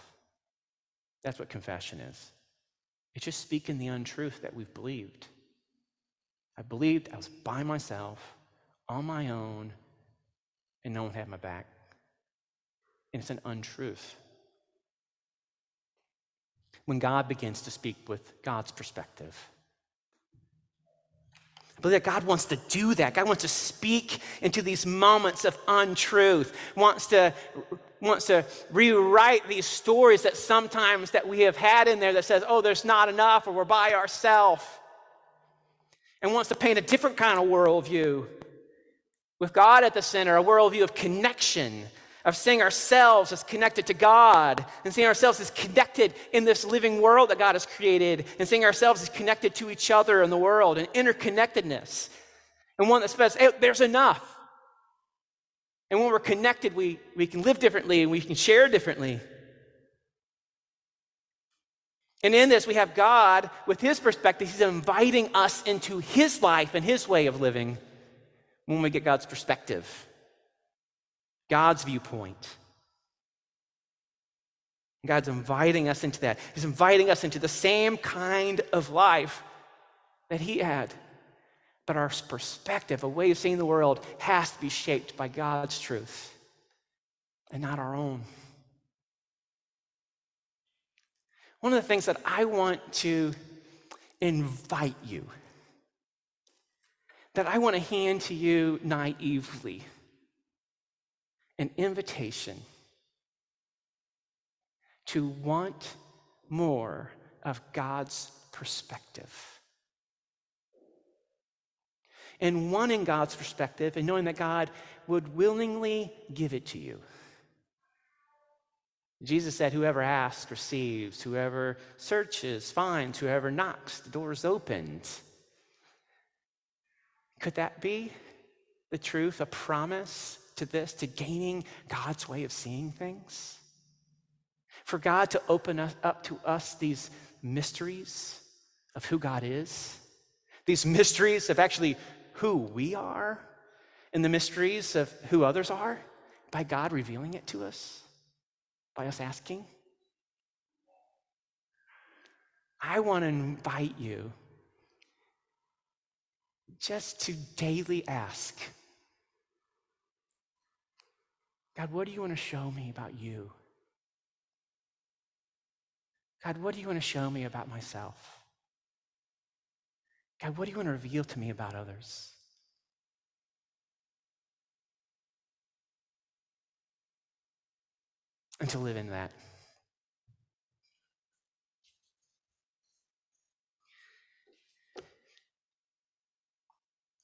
[SPEAKER 12] That's what confession is. It's just speaking the untruth that we've believed. I believed I was by myself, on my own, and no one had my back. And it's an untruth. When God begins to speak with God's perspective, I believe that God wants to do that. God wants to speak into these moments of untruth, wants to, wants to rewrite these stories that sometimes that we have had in there that says, oh, there's not enough or we're by ourselves. And wants to paint a different kind of worldview with God at the center, a worldview of connection, of seeing ourselves as connected to God and seeing ourselves as connected in this living world that God has created and seeing ourselves as connected to each other in the world and interconnectedness. And one that says, hey, there's enough. And when we're connected, we, we can live differently and we can share differently. And in this, we have God with his perspective. He's inviting us into his life and his way of living when we get God's perspective. God's viewpoint. God's inviting us into that. He's inviting us into the same kind of life that He had. But our perspective, a way of seeing the world, has to be shaped by God's truth and not our own. One of the things that I want to invite you, that I want to hand to you naively, an invitation to want more of God's perspective. And wanting God's perspective and knowing that God would willingly give it to you. Jesus said, Whoever asks receives, whoever searches finds, whoever knocks, the door is opened. Could that be the truth, a promise to this, to gaining God's way of seeing things? For God to open up to us these mysteries of who God is, these mysteries of actually who we are, and the mysteries of who others are, by God revealing it to us, by us asking. I want to invite you just to daily ask God, what do you want to show me about you? God, what do you want to show me about myself? God, what do you want to reveal to me about others? And to live in that.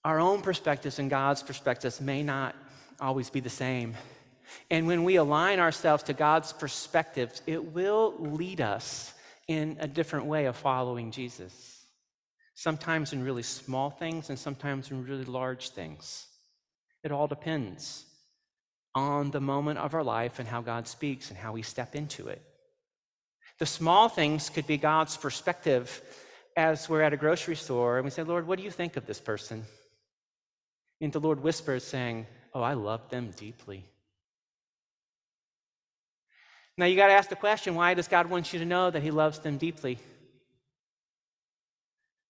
[SPEAKER 12] Our own perspectives and God's perspectives may not always be the same. And when we align ourselves to God's perspectives, it will lead us in a different way of following Jesus. Sometimes in really small things and sometimes in really large things. It all depends on the moment of our life and how God speaks and how we step into it. The small things could be God's perspective as we're at a grocery store and we say, Lord, what do you think of this person? And the Lord whispers, saying, Oh, I love them deeply. Now you got to ask the question why does God want you to know that He loves them deeply?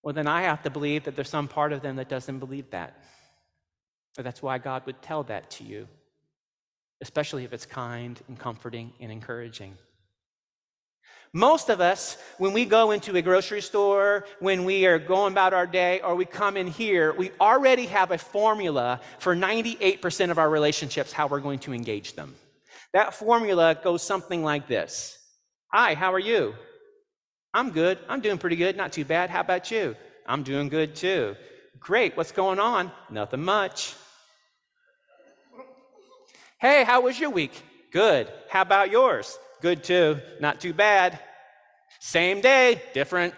[SPEAKER 12] Well, then I have to believe that there's some part of them that doesn't believe that. Or that's why God would tell that to you, especially if it's kind and comforting and encouraging. Most of us, when we go into a grocery store, when we are going about our day, or we come in here, we already have a formula for 98% of our relationships, how we're going to engage them. That formula goes something like this Hi, how are you? I'm good. I'm doing pretty good. Not too bad. How about you? I'm doing good too. Great. What's going on? Nothing much. Hey, how was your week? Good. How about yours? Good too. Not too bad. Same day, different.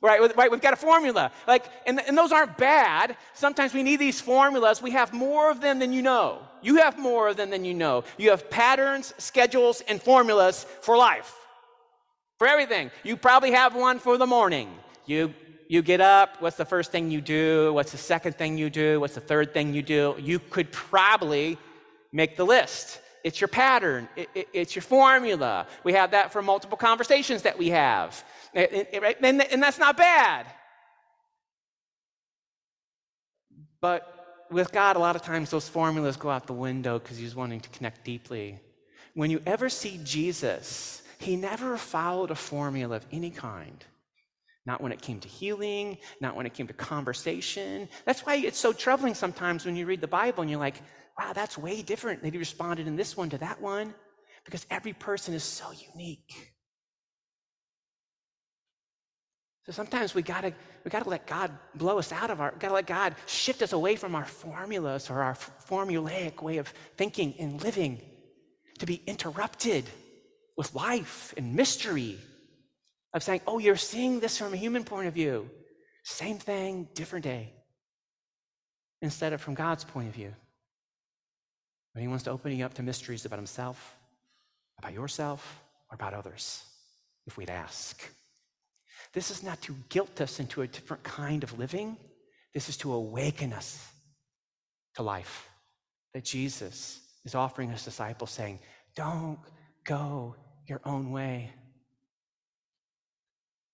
[SPEAKER 12] Right, right, we've got a formula. Like, and, and those aren't bad. Sometimes we need these formulas. We have more of them than you know. You have more of them than you know. You have patterns, schedules, and formulas for life. For everything. You probably have one for the morning. You you get up, what's the first thing you do? What's the second thing you do? What's the third thing you do? You could probably make the list. It's your pattern, it- it- it's your formula. We have that for multiple conversations that we have. And, and that's not bad. But with God, a lot of times those formulas go out the window because He's wanting to connect deeply. When you ever see Jesus, He never followed a formula of any kind. Not when it came to healing, not when it came to conversation. That's why it's so troubling sometimes when you read the Bible and you're like, wow, that's way different. They responded in this one to that one because every person is so unique. So sometimes we gotta we gotta let God blow us out of our gotta let God shift us away from our formulas or our formulaic way of thinking and living to be interrupted with life and mystery of saying, oh, you're seeing this from a human point of view. Same thing, different day. Instead of from God's point of view. When He wants to open you up to mysteries about Himself, about yourself, or about others, if we'd ask. This is not to guilt us into a different kind of living. This is to awaken us to life. That Jesus is offering his disciples, saying, Don't go your own way.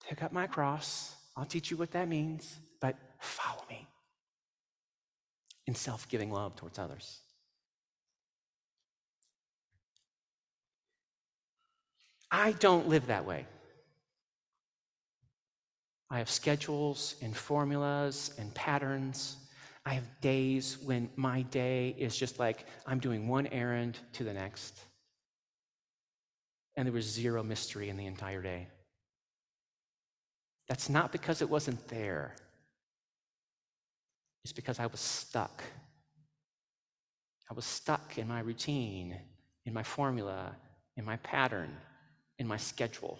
[SPEAKER 12] Pick up my cross. I'll teach you what that means, but follow me in self giving love towards others. I don't live that way. I have schedules and formulas and patterns. I have days when my day is just like I'm doing one errand to the next. And there was zero mystery in the entire day. That's not because it wasn't there, it's because I was stuck. I was stuck in my routine, in my formula, in my pattern, in my schedule.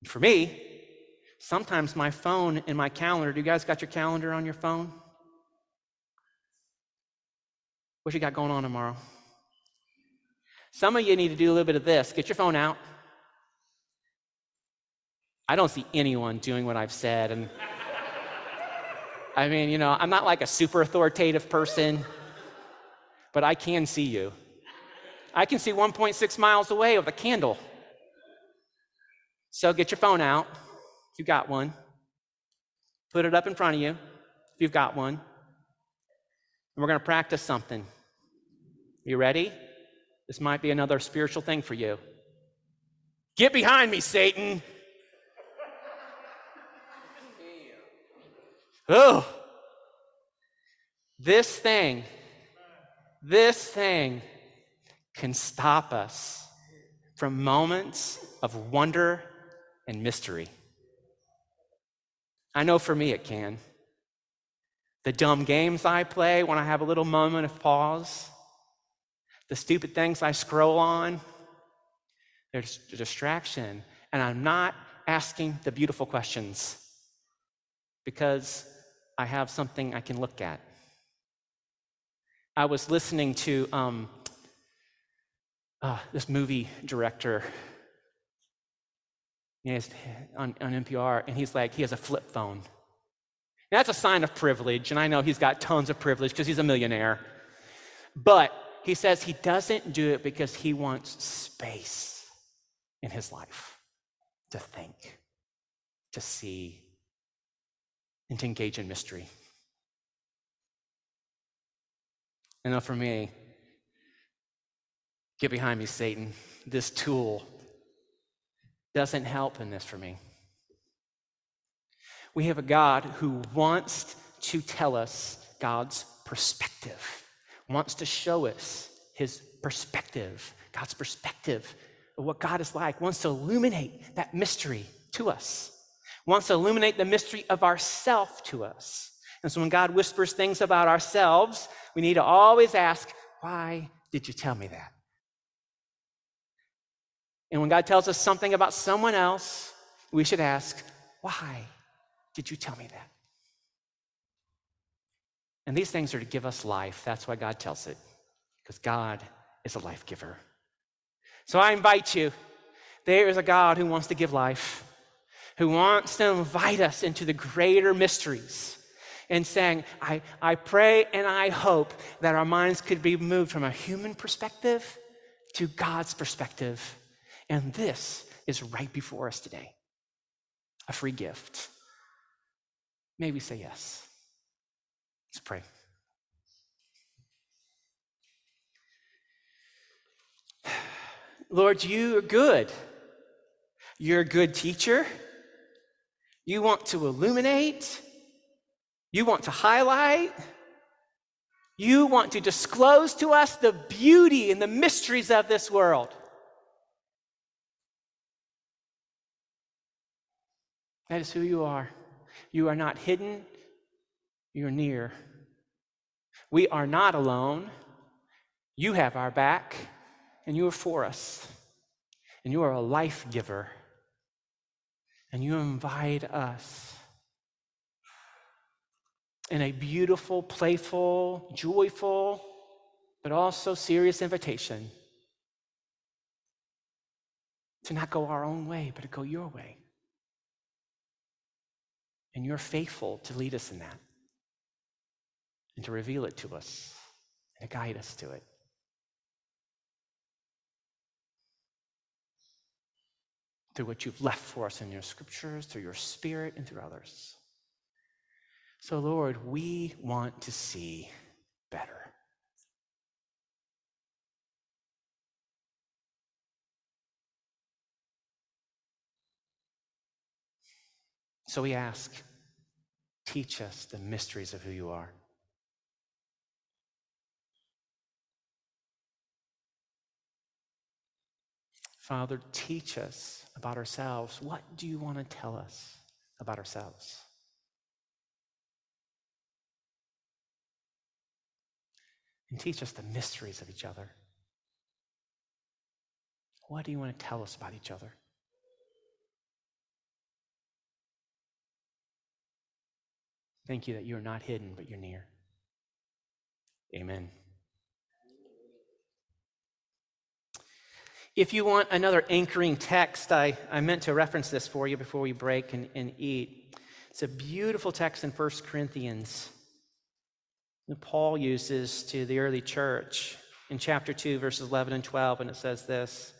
[SPEAKER 12] And for me, sometimes my phone and my calendar, do you guys got your calendar on your phone? What you got going on tomorrow? Some of you need to do a little bit of this. Get your phone out. I don't see anyone doing what I've said. And I mean, you know, I'm not like a super authoritative person, but I can see you. I can see 1.6 miles away with a candle. So get your phone out if you've got one. Put it up in front of you if you've got one. And we're going to practice something. You ready? This might be another spiritual thing for you. Get behind me, Satan. Oh, this thing, this thing can stop us from moments of wonder and mystery. I know for me it can. The dumb games I play when I have a little moment of pause, the stupid things I scroll on, there's a distraction. And I'm not asking the beautiful questions because I have something I can look at. I was listening to um, uh, this movie director yes, on, on NPR, and he's like, he has a flip phone. And that's a sign of privilege, and I know he's got tons of privilege because he's a millionaire. But he says he doesn't do it because he wants space in his life to think, to see, and to engage in mystery. I know for me, get behind me, Satan. This tool doesn't help in this for me. We have a God who wants to tell us God's perspective, wants to show us his perspective, God's perspective of what God is like, wants to illuminate that mystery to us, wants to illuminate the mystery of ourself to us. And so when God whispers things about ourselves, we need to always ask, Why did you tell me that? And when God tells us something about someone else, we should ask, Why did you tell me that? And these things are to give us life. That's why God tells it, because God is a life giver. So I invite you there is a God who wants to give life, who wants to invite us into the greater mysteries. And saying, I, I pray and I hope that our minds could be moved from a human perspective to God's perspective. And this is right before us today a free gift. May we say yes. Let's pray. Lord, you are good. You're a good teacher. You want to illuminate. You want to highlight. You want to disclose to us the beauty and the mysteries of this world. That is who you are. You are not hidden, you're near. We are not alone. You have our back, and you are for us. And you are a life giver. And you invite us in a beautiful, playful, joyful, but also serious invitation to not go our own way, but to go your way. And you're faithful to lead us in that and to reveal it to us and to guide us to it. Through what you've left for us in your scriptures, through your spirit, and through others. So, Lord, we want to see better. So we ask, teach us the mysteries of who you are. Father, teach us about ourselves. What do you want to tell us about ourselves? And teach us the mysteries of each other. What do you want to tell us about each other? Thank you that you are not hidden, but you're near. Amen. If you want another anchoring text, I, I meant to reference this for you before we break and, and eat. It's a beautiful text in 1 Corinthians that Paul uses to the early church in chapter 2, verses 11 and 12, and it says this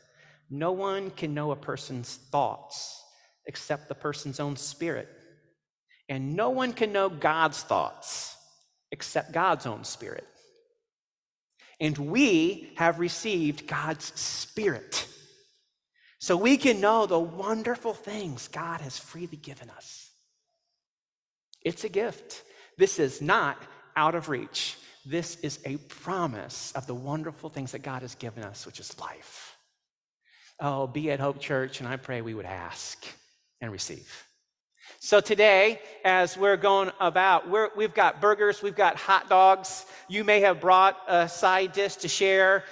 [SPEAKER 12] No one can know a person's thoughts except the person's own spirit. And no one can know God's thoughts except God's own spirit. And we have received God's spirit. So we can know the wonderful things God has freely given us. It's a gift. This is not out of reach. This is a promise of the wonderful things that God has given us, which is life. Oh, be at Hope Church, and I pray we would ask and receive. So today, as we're going about, we have got burgers, we've got hot dogs. You may have brought a side dish to share.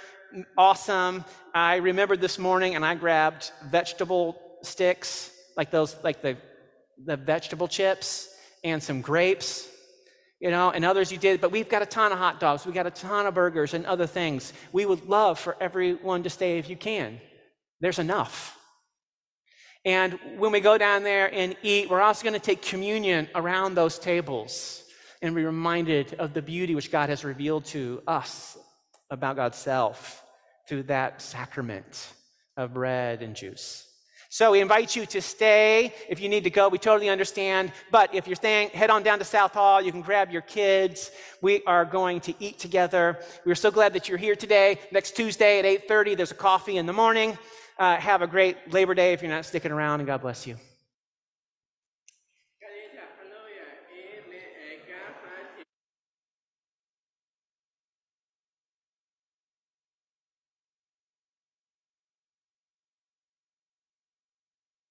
[SPEAKER 12] Awesome. I remembered this morning and I grabbed vegetable sticks, like those, like the, the vegetable chips, and some grapes, you know, and others you did. But we've got a ton of hot dogs, we've got a ton of burgers and other things. We would love for everyone to stay if you can. There's enough. And when we go down there and eat, we're also going to take communion around those tables and be reminded of the beauty which God has revealed to us about God's self through that sacrament of bread and juice. So we invite you to stay. If you need to go, we totally understand. But if you're staying, head on down to South Hall. You can grab your kids. We are going to eat together. We're so glad that you're here today. Next Tuesday at 8:30, there's a coffee in the morning. Uh, have a great Labor Day if you're not sticking around, and God bless you.